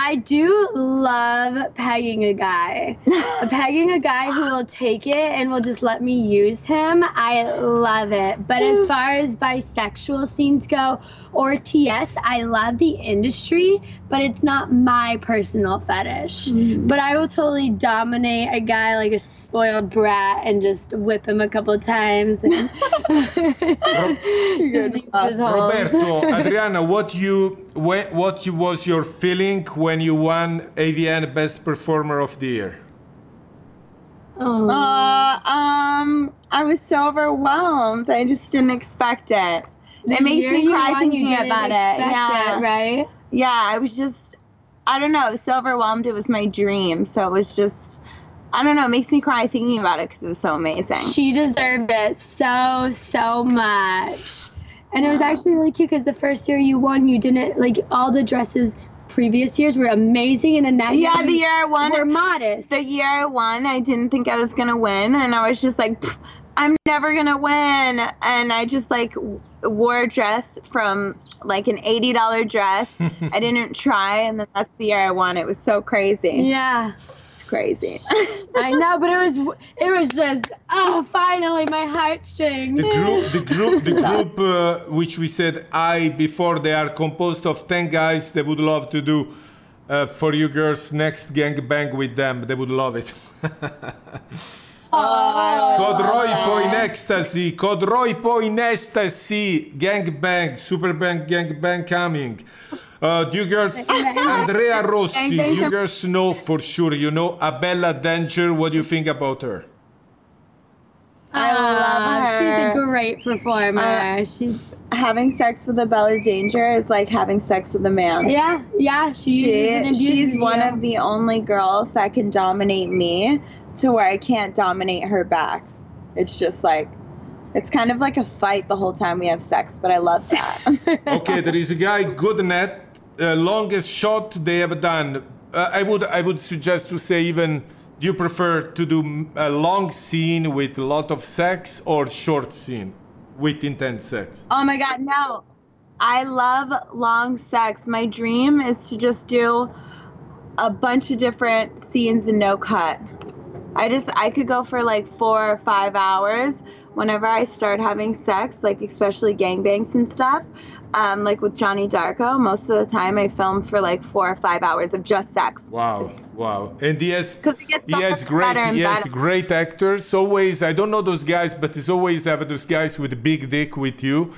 I do love pegging a guy. pegging a guy who will take it and will just let me use him. I love it. But as far as bisexual scenes go or TS, I love the industry, but it's not my personal fetish. Mm. But I will totally dominate a guy like a spoiled brat and just whip him a couple times. And just use his holes. Roberto, Adriana, what you when, what was your feeling when you won AVN Best Performer of the Year? Oh. Uh, um, I was so overwhelmed. I just didn't expect it. It The makes me cry won, you thinking didn't about it. expect Yeah, right? yeah. I was just, I don't know. I was so overwhelmed. It was my dream. So it was just, I don't know. It makes me cry thinking about it because it was so amazing. She deserved it so, so much. And it was actually really cute because the first year you won, you didn't like all the dresses previous years were amazing, and then that yeah, year the you year I won, were modest. the year I won, I didn't think I was gonna win, and I was just like, I'm never gonna win, and I just like wore a dress from like an eighty dollar dress. I didn't try, and then that's the year I won. It was so crazy. yeah, It's crazy. I know, but it was it was just oh, finally my heartstrings. The group, the group, the group, uh, which we said I before, they are composed of ten guys. They would love to do uh, for you girls next gang bang with them. They would love it. Code Roy poi in ecstasy. Codroipo in ecstasy. Gang bang, super bang, gang bang coming. Uh, you girls, Andrea Rossi. You girls know for sure. You know Abella Danger. What do you think about her? I love her. She's a great performer. Uh, she's having sex with Abella Danger is like having sex with a man. yeah, yeah. She, She, abuses she's one you. of the only girls that can dominate me to where I can't dominate her back. It's just like, it's kind of like a fight the whole time we have sex, but I love that. okay, there is a guy good net, uh, longest shot they ever done. Uh, I would I would suggest to say even do you prefer to do a long scene with a lot of sex or short scene with intense sex? oh my god, no. I love long sex. My dream is to just do a bunch of different scenes and no cut. I just I could go for like 4 or 5 hours whenever I start having sex, like especially gangbangs and stuff. Um, like with Jonni Darkko, most of the time I film for like four or five hours of just sex. Wow, wow. And he has 'Cause it gets he has great and better and he has great actors. Always I don't know those guys, but he's always have those guys with a big dick with you.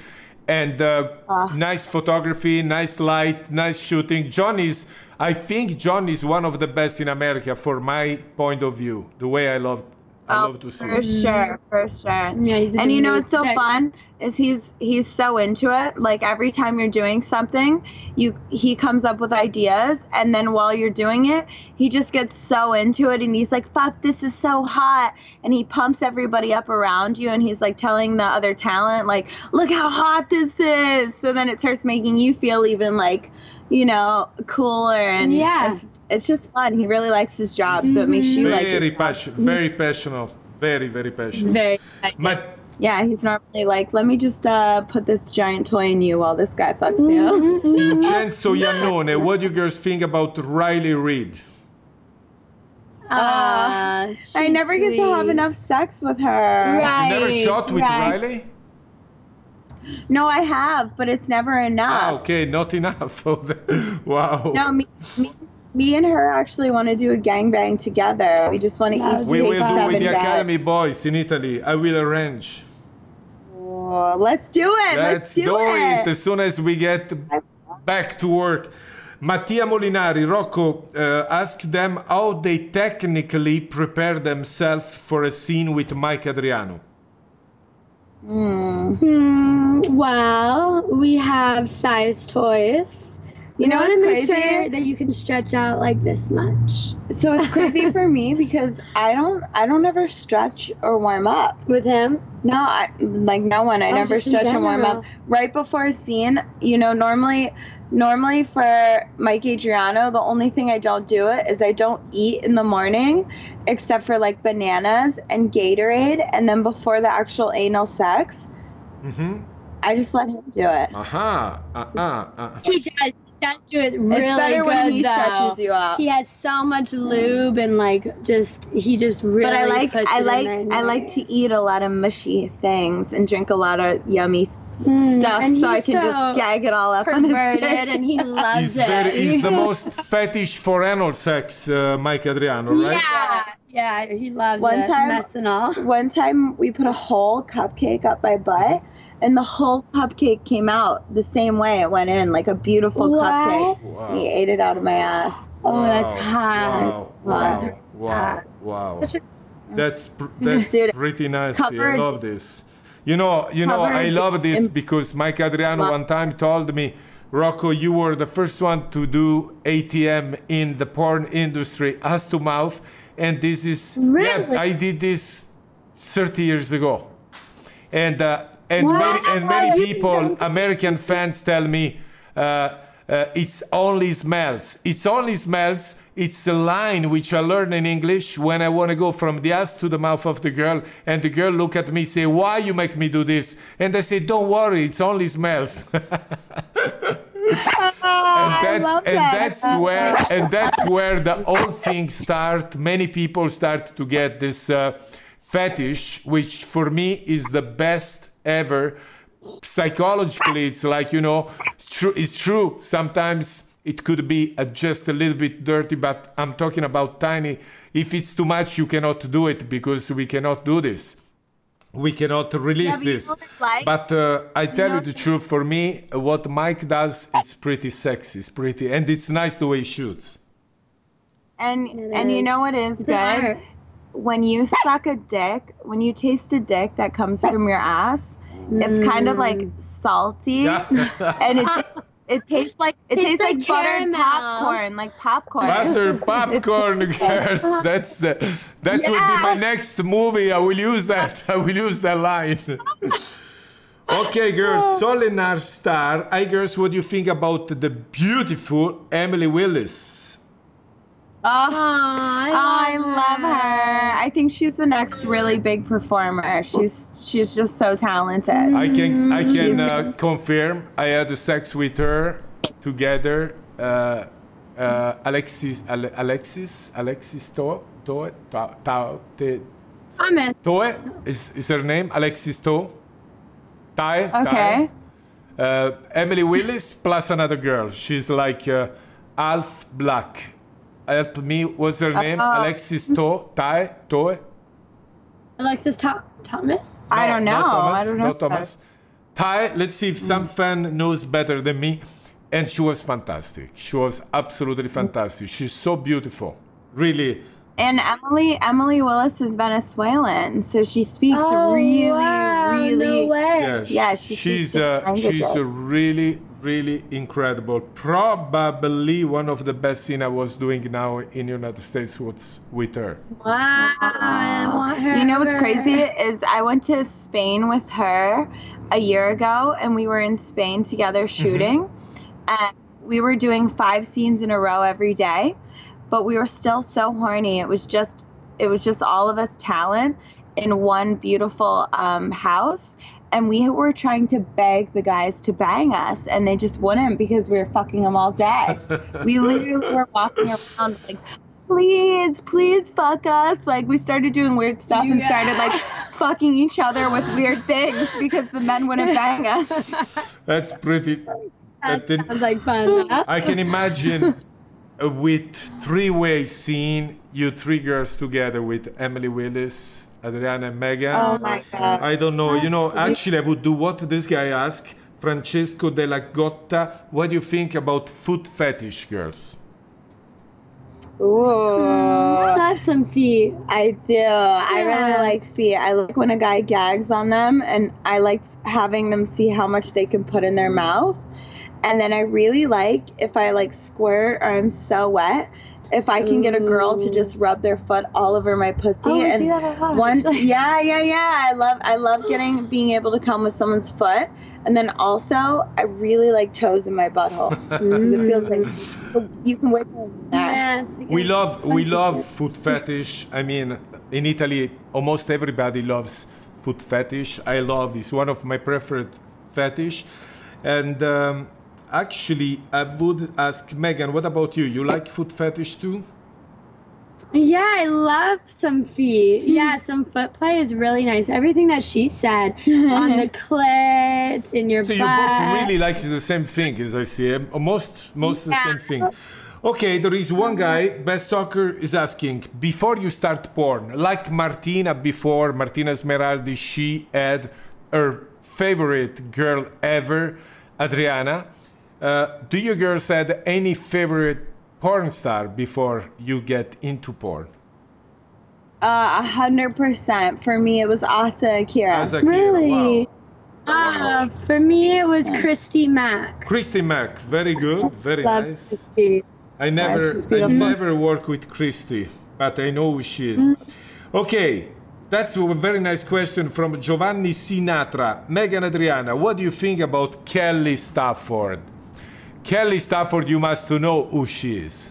And uh, Ah. nice photography, nice light, nice shooting. John is I think John is one of the best in America for my point of view. The way I love I um, love to see. Oh, For it. sure, for sure. Yeah, he's and you know good what's so stick. fun is he's he's so into it. Like every time you're doing something, you he comes up with ideas, and then while you're doing it, he just gets so into it, and he's like, "Fuck, this is so hot," and he pumps everybody up around you, and he's like telling the other talent, like, "Look how hot this is." So then it starts making you feel even like. You know, cooler and Yeah. it's, it's just fun. He really likes his job, so it makes you like Very it. passionate, very passionate, very very passionate. very. But Yeah, he's normally like, let me just uh, put this giant toy in you while this guy fucks you. Vincenzo Iannone, what do you girls think about Riley Reid? Ah, I she's never get to have enough sex with her. Right. You never shot with right. Riley? No, I have, but it's never enough. Ah, okay, not enough. wow. No, me, me, me and her actually want to do a gangbang together. We just want to That each would We take will do seven with the bets. Academy boys in Italy. I will arrange. Oh, let's do it. Let's Let's, do, do it. it as soon as we get back to work. Mattia Molinari, Rocco, uh, ask them how they technically prepare themselves for a scene with Mike Adriano. Hmm, well, we have size toys. You We know want to make crazy? sure that you can stretch out like this much. So it's crazy for me because I don't I don't ever stretch or warm up. With him, No, I, like no one. I Oh, never stretch and warm up. Right before a scene, you know, normally normally for Mike Adriano, the only thing I don't do it is I don't eat in the morning except for like bananas and Gatorade and then before the actual anal sex, Mm-hmm. I just let him do it. Aha, uh-uh, uh he does, he does do it really it's better good when he though. stretches you out. He has so much lube and like just he just really. but I like puts I like there I like to eat a lot of mushy things and drink a lot of yummy Mm, stuff and so I can so just gag it all up on his perverted dick. and he loves He's, it. very, he's the most fetish for anal sex, uh, Mike Adriano, right? Yeah, yeah, he loves One it. time- mess and all. One time we put a whole cupcake up my butt and the whole cupcake came out the same way it went in, like a beautiful What? cupcake. Wow. He ate it out of my ass. Oh, that's Wow, hot. Wow, That's wow, wow, wow. Such a That's pr- that's Dude, pretty nice. I love this. You know, you know, I love this because Mike Adriano one time told me, Rocco, you were the first one to do ATM in the porn industry, ass to mouth, and this is Really? yeah, I did this 30 years ago, and uh, and Wow. many and many people, American fans, tell me. Uh, uh, it's only smells. It's only smells. It's a line which I learn in English when I want to go from the ass to the mouth of the girl, and the girl look at me say, "Why you make me do this?" And I say, "Don't worry, it's only smells." and that's and that. that's where and that's where the whole thing start. Many people start to get this uh, fetish, which for me is the best ever. Psychologically, it's like you know, it's true. It's true. Sometimes it could be uh, just a little bit dirty, but I'm talking about tiny. If it's too much, you cannot do it because we cannot do this. We cannot release but this. know what it's like? But uh, I tell you, know- the truth, for me, uh, what Mike does, it's pretty sexy. It's pretty, and it's nice the way he shoots. And and you know what is It's good? When you suck a dick, when you taste a dick that comes from your ass, it's kind of like mm. salty and it it tastes like it Tastes tastes like, like buttered popcorn, like popcorn. Butter popcorn, girls. That's the, that would be my next movie. I will use that. I will use that line. okay, girls. Oh. Solinar Star. Hi, girls. What do you think about the beautiful Emily Willis? Oh, Aw, I love her. I think she's the next really big performer. She's she's just so talented. I can I can uh, confirm. I had sex with her together. Uh, uh, Alexis Ale- Alexis Alexis Toe Toe Toe Toe Te- Thomas. Toe is, is her name Alexis Toe. Tai. Okay. Tai. Uh, Emily Willis plus another girl. She's like uh, half black. Help me. What's her name? Oh. Alexis To Tai. Toe. Alexis Tho- Thomas. I don't know. Thomas, I don't know. Not Thomas. Ty, let's see if some fan knows better than me. And she was fantastic. She was absolutely fantastic. She's so beautiful. Really. And Emily Emily Willis is Venezuelan, so she speaks Oh, really, wow, really. No way. Yeah, Yeah, she she's speaks uh, she's a really, really incredible. Probably one of the best scene I was doing now in the United States was with her. Wow. I want her. You know what's crazy is I went to Spain with her a year ago, and we were in Spain together shooting, and we were doing five scenes in a row every day, but we were still so horny. It was just it was just all of us talent in one beautiful um, house. And we were trying to beg the guys to bang us, and they just wouldn't because we were fucking them all day. we literally were walking around like, please, please fuck us. Like we started doing weird stuff and started like fucking each other with weird things because the men wouldn't bang us. That's pretty. That but then- sounds like fun. Huh? I can imagine with three-way scene, you three girls together with Emily Willis, Adriana, and Megan. Oh my god. I don't know. You know, actually, I would do what this guy asked. Francesco della Gotta, what do you think about foot fetish girls? Ooh. I love some feet. I do. I really like feet. I like when a guy gags on them, and I like having them see how much they can put in their mouth. And then I really like if I like squirt or I'm so wet, if I can get a girl to just rub their foot all over my pussy. Oh, and do that a one, yeah, yeah, yeah. I love, I love getting being able to come with someone's foot, and then also I really like toes in my butthole. 'Cause it feels like you can wait there. Yeah, it's like We love we love shit. foot fetish. I mean, in Italy, almost everybody loves foot fetish. I love it's one of my preferred fetish, and um, actually, I would ask Megan, what about you? You like foot fetish too? Yeah, I love some feet. Yeah, some foot play is really nice. Everything that she said on the clit, in your So butt. you both really like the same thing, as I see. eh? Most most the same thing. Okay, there is one guy, Best Soccer, is asking before you start porn, like Martina before, Martina Smeraldi, she had her favorite girl ever, Adriana. Uh, do you girls had any favorite porn star before you get into porn? Uh, a hundred percent. For me, it was Asa Akira. As a kid, Really? wow. Uh, for me, it was Christy Mack. Christy Mack, very good, very Love nice. Christy. I never, she's I never work with Christy, but I know who she is. Okay, that's a very nice question from Giovanni Sinatra. Megan Adriana, what do you think about Kelly Stafford? Kelly Stafford, you must know who she is.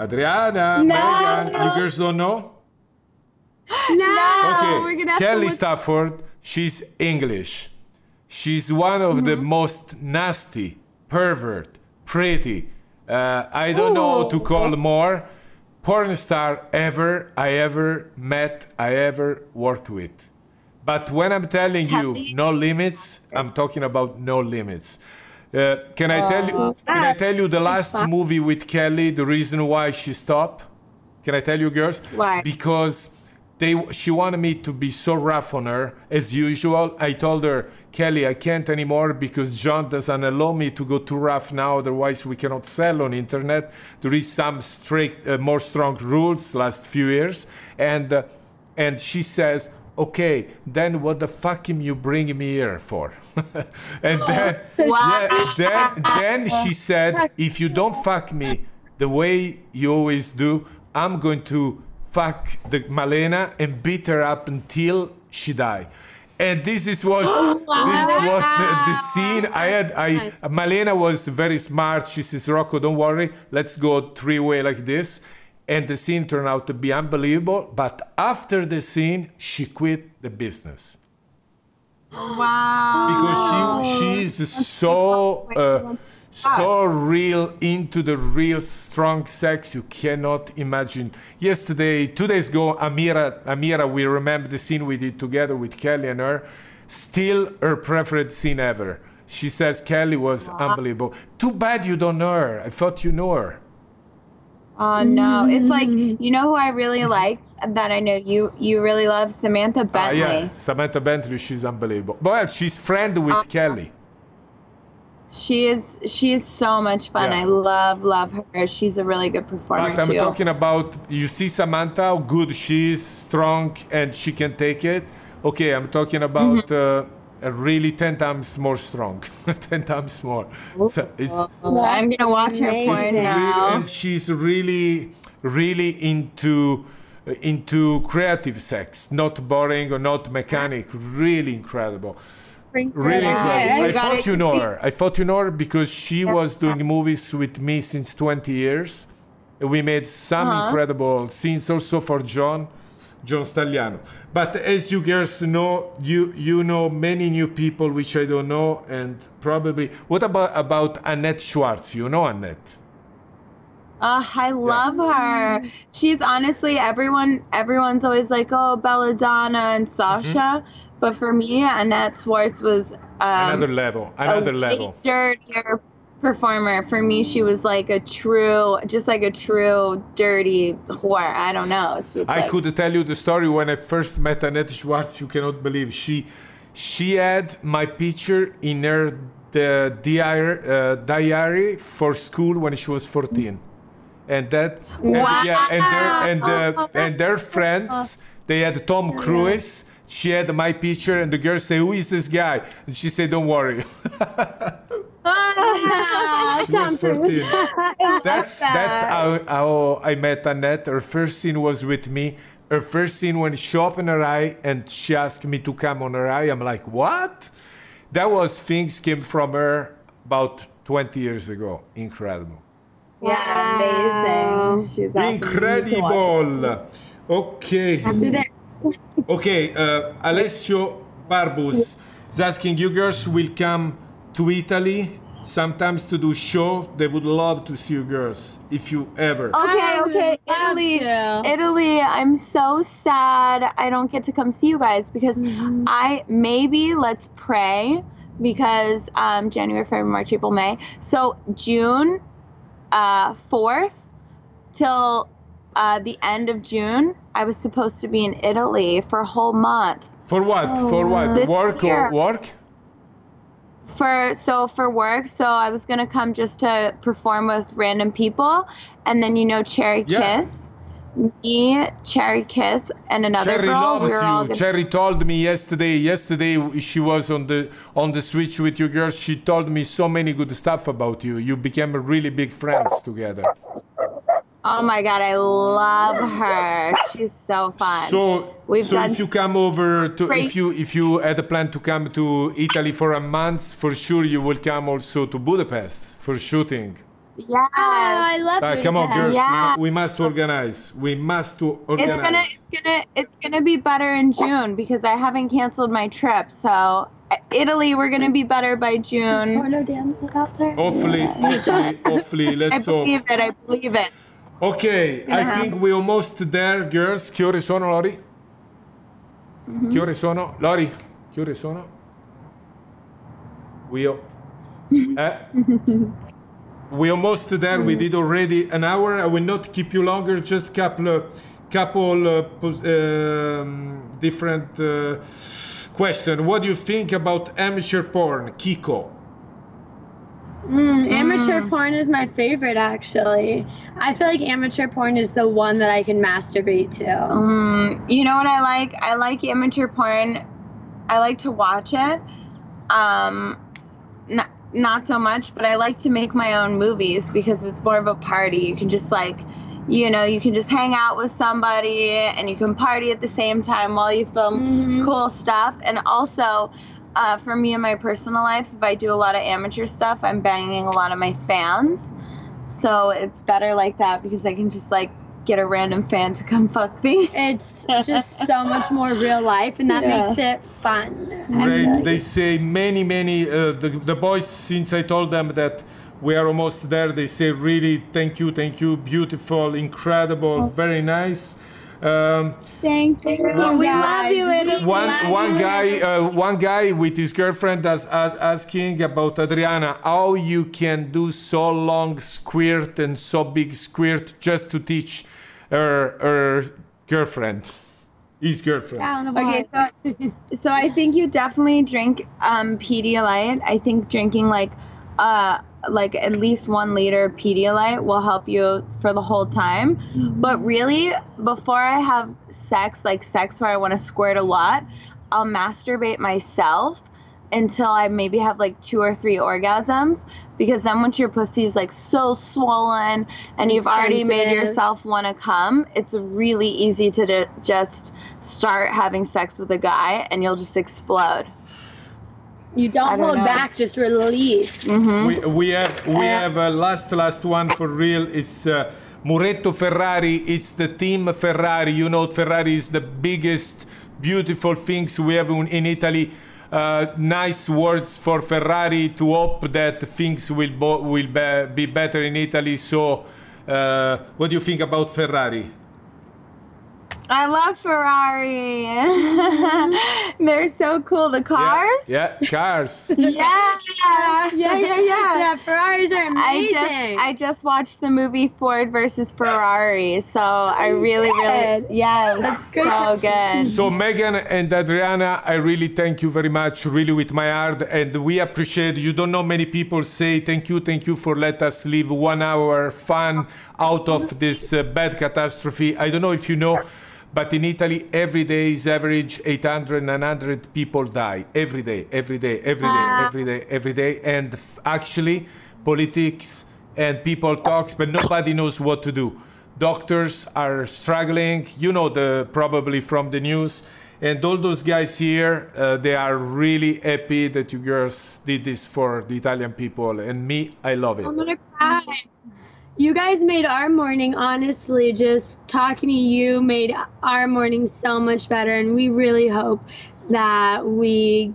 Adriana, Megan, you girls don't know? No, Okay, we're gonna have Kelly Stafford, she's English. She's one of the most nasty, pervert, pretty, uh, I don't know how to call more, porn star ever I ever met, I ever worked with. But when I'm telling you no limits, I'm talking about no limits. Uh, can I tell you? Can I tell you the last movie with Kelly? The reason why she stopped? Can I tell you, girls? Why? Because they she wanted me to be so rough on her as usual. I told her, Kelly, I can't anymore because John doesn't allow me to go too rough now. Otherwise, we cannot sell on internet. There is some strict, uh, more strong rules last few years, and uh, and she says. Okay, then what the fuck am you bring me here for? and then, So she- yeah, then, then she said, if you don't fuck me the way you always do, I'm going to fuck the Malena and beat her up until she die. And this is was this was the, the scene. I had I Malena was very smart. She says, Rocco, don't worry, let's go three way like this. And the scene turned out to be unbelievable. But after the scene, she quit the business wow. because she she is so uh, so real into the real strong sex you cannot imagine. Yesterday, two days ago, Amirah Amirah, we remember the scene we did together with Kelly and her. Still her preferred scene ever. She says Kelly was unbelievable. Too bad you don't know her. I thought you know her. Oh no, it's like you know who I really like that I know you you really love Samantha Ah, Bentley. yeah, Samantha Bentley, she's unbelievable. Well, she's friend with Kelly. She is she is so much fun. Yeah. I love love her. She's a really good performer But I'm too. talking about you see Samantha, how good she is, strong, and she can take it. Okay, I'm talking about Mm-hmm. uh, really ten times more strong, ten times more. So it's, I'm gonna watch her Amazing. porn it's really, now. and she's really, really into into creative sex, not boring or not mechanic. Really incredible. Really incredible. I thought you know her. I thought you know her because she was doing movies with me since 20 years. We made some Uh-huh. incredible scenes also for John, John Stagliano. But as you girls know, you you know many new people which I don't know, and probably what about about Annette Schwarz? You know Annette? Oh, I love her. She's honestly everyone. Everyone's always like, "Oh, Belladonna and Sasha," but for me, Annette Schwarz was um, Another level. Another level. dirtier performer. For me, she was like a true, just like a true dirty whore. I don't know. It's just I like, could tell you the story when I first met Annette Schwarz. You cannot believe she she had my picture in her the diary, uh, diary for school when she was 14, and that and, yeah, and their and uh, and their friends they had Tom Cruise. She had my picture, and the girl say, "Who is this guy?" And she said, "Don't worry." Ah, She was 14. That's that's how, how I met Annette. Her first scene was with me. Her first scene when she opened her eye and she asked me to come on her eye. I'm like, what? That was things came from her about 20 years ago. Incredible. yeah, amazing. She's awesome. You need to watch it. Incredible. Okay. Okay, uh, Alessio Barbus is asking you girls will come to Italy sometimes to do show. They would love to see you girls if you ever. Okay, okay. Italy. Italy, I'm so sad I don't get to come see you guys because Mm-hmm. I maybe let's pray because um, January, February, March, April, May. So June uh, 4th till uh, the end of June, I was supposed to be in Italy for a whole month. For what? For what? Work year. or work? For so for work so i was gonna come just to perform with random people and then you know cherry Yeah. kiss me cherry kiss and another Cherry girl loves we you. gonna, Cherry told me yesterday. Yesterday she was on the on the switch with you girls. She told me so many good stuff about you. You became really big friends together. Oh my god i love her she's so fun So, We've so if you come over to great- if you if you had a plan to come to Italy for a month, for sure you will come also to Budapest for shooting. yes Oh, I love Uh, come on, girls. Yeah. We must organize. We must to organize. it's gonna it's gonna it's gonna be better in june because i haven't canceled my trip so uh, italy we're gonna be better by june Porno Dan out there. Hopefully, hopefully, hopefully. Let's hope. I believe it i believe it Okay, I Uh-huh. think we're almost there, girls. Che ore sono, Lori? Mm-hmm. Che ore sono? Lori, che ore sono? We eh? we almost there. Mm-hmm. We did already an hour. I will not keep you longer. Just couple, uh, couple uh, pos- um, different uh, question. What do you think about amateur porn, Kiko? Mm, amateur porn is my favorite, actually. I feel like amateur porn is the one that I can masturbate to. Mm, you know what I like? I like amateur porn. I like to watch it. Um, not, not so much, but I like to make my own movies because it's more of a party. You can just like, you know, you can just hang out with somebody and you can party at the same time while you film Mhm. cool stuff. And also, uh, for me in my personal life, if I do a lot of amateur stuff, I'm banging a lot of my fans. So it's better like that because I can just like get a random fan to come fuck me. It's just so much more real life, and that Yeah. makes it fun. I Great. feel like They say many, many. Uh, the, the boys, since I told them that we are almost there, they say really thank you, thank you, beautiful, incredible, very nice. Um, Thank you. One- we love you, Italy. one one guy uh, one guy with his girlfriend is as, asking about Adriana how you can do so long squirt and so big squirt just to teach her her girlfriend his girlfriend. Okay, so so I think you definitely drink um, Pedialyte. I think drinking like uh like at least one liter Pedialyte will help you for the whole time. Mm-hmm. But really, before I have sex, like sex where I want to squirt a lot, I'll masturbate myself until I maybe have like two or three orgasms. Because then once your pussy is like so swollen and you've already made yourself want to come, it's really easy to d- just start having sex with a guy and you'll just explode. You don't, don't hold know. back, just release. We, we have we have a last last one for real. It's uh, Muretto Ferrari. It's the team Ferrari. You know Ferrari is the biggest beautiful things we have in, in Italy. Uh, nice words for Ferrari to hope that things will bo- will be, be better in Italy. So, uh, what do you think about Ferrari? I love Ferrari. They're so cool. The cars? Yeah, yeah cars. yeah. Yeah, yeah, yeah. Yeah, Ferraris are amazing. I just I just watched the movie Ford versus Ferrari, so I really, really yeah, that's great so good. So Megan and Adriana, I really thank you very much, really with my heart, and we appreciate. You don't know many people say thank you, thank you for let us live one hour fun out of this uh, bad catastrophe. I don't know if you know, but in Italy every day is average 800, 900 people die. Every day, every day, every day, every day, every day, and f- actually politics and people talks, but nobody knows what to do. Doctors are struggling. You know the probably from the news. And all those guys here uh, they are really happy that you girls did this for the italian people. And me i love it. I'm gonna cry. You guys made our morning, honestly, just talking to you made our morning so much better. And we really hope that we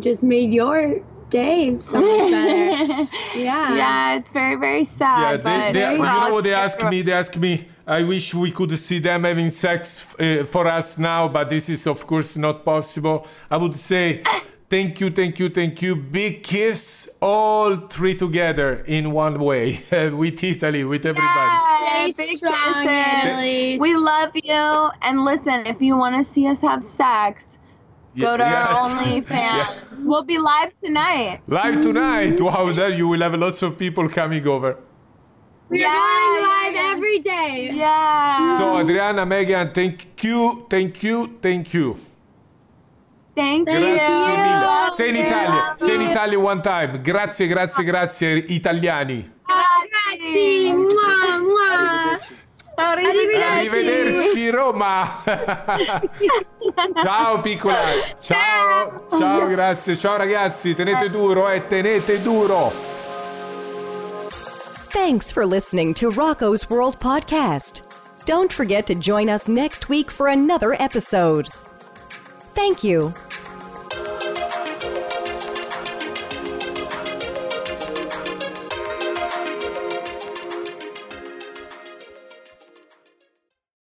just made your day so much better. Yeah. yeah, it's very, very sad. yeah but they, they, you know what they ask me they ask me i wish we could see them having sex uh, for us now but this is of course not possible i would say thank you thank you thank you big kiss all three together in one way with italy with everybody Yeah, Stay big strong, kisses. We love you. And listen, if you want to see us have sex, go to Yes. our OnlyFans. We'll be live tonight. Live tonight. Wow, there you will have lots of people coming over. We're Yeah, going live yeah. every day. Yeah. So Adriana, Megan, thank you, thank you, thank you. Thank you. Grazie mille. Say in you. Italia, say in you. Italia one time. Grazie, grazie, grazie, italiani. Grazie. Mwah, mwah. Arrivederci. Arrivederci Roma. Ciao piccola. Ciao. Ciao, grazie. Ciao ragazzi, tenete duro e tenete duro. Thanks for listening to Rocco's World Podcast. Don't forget to join us next week for another episode. Thank you.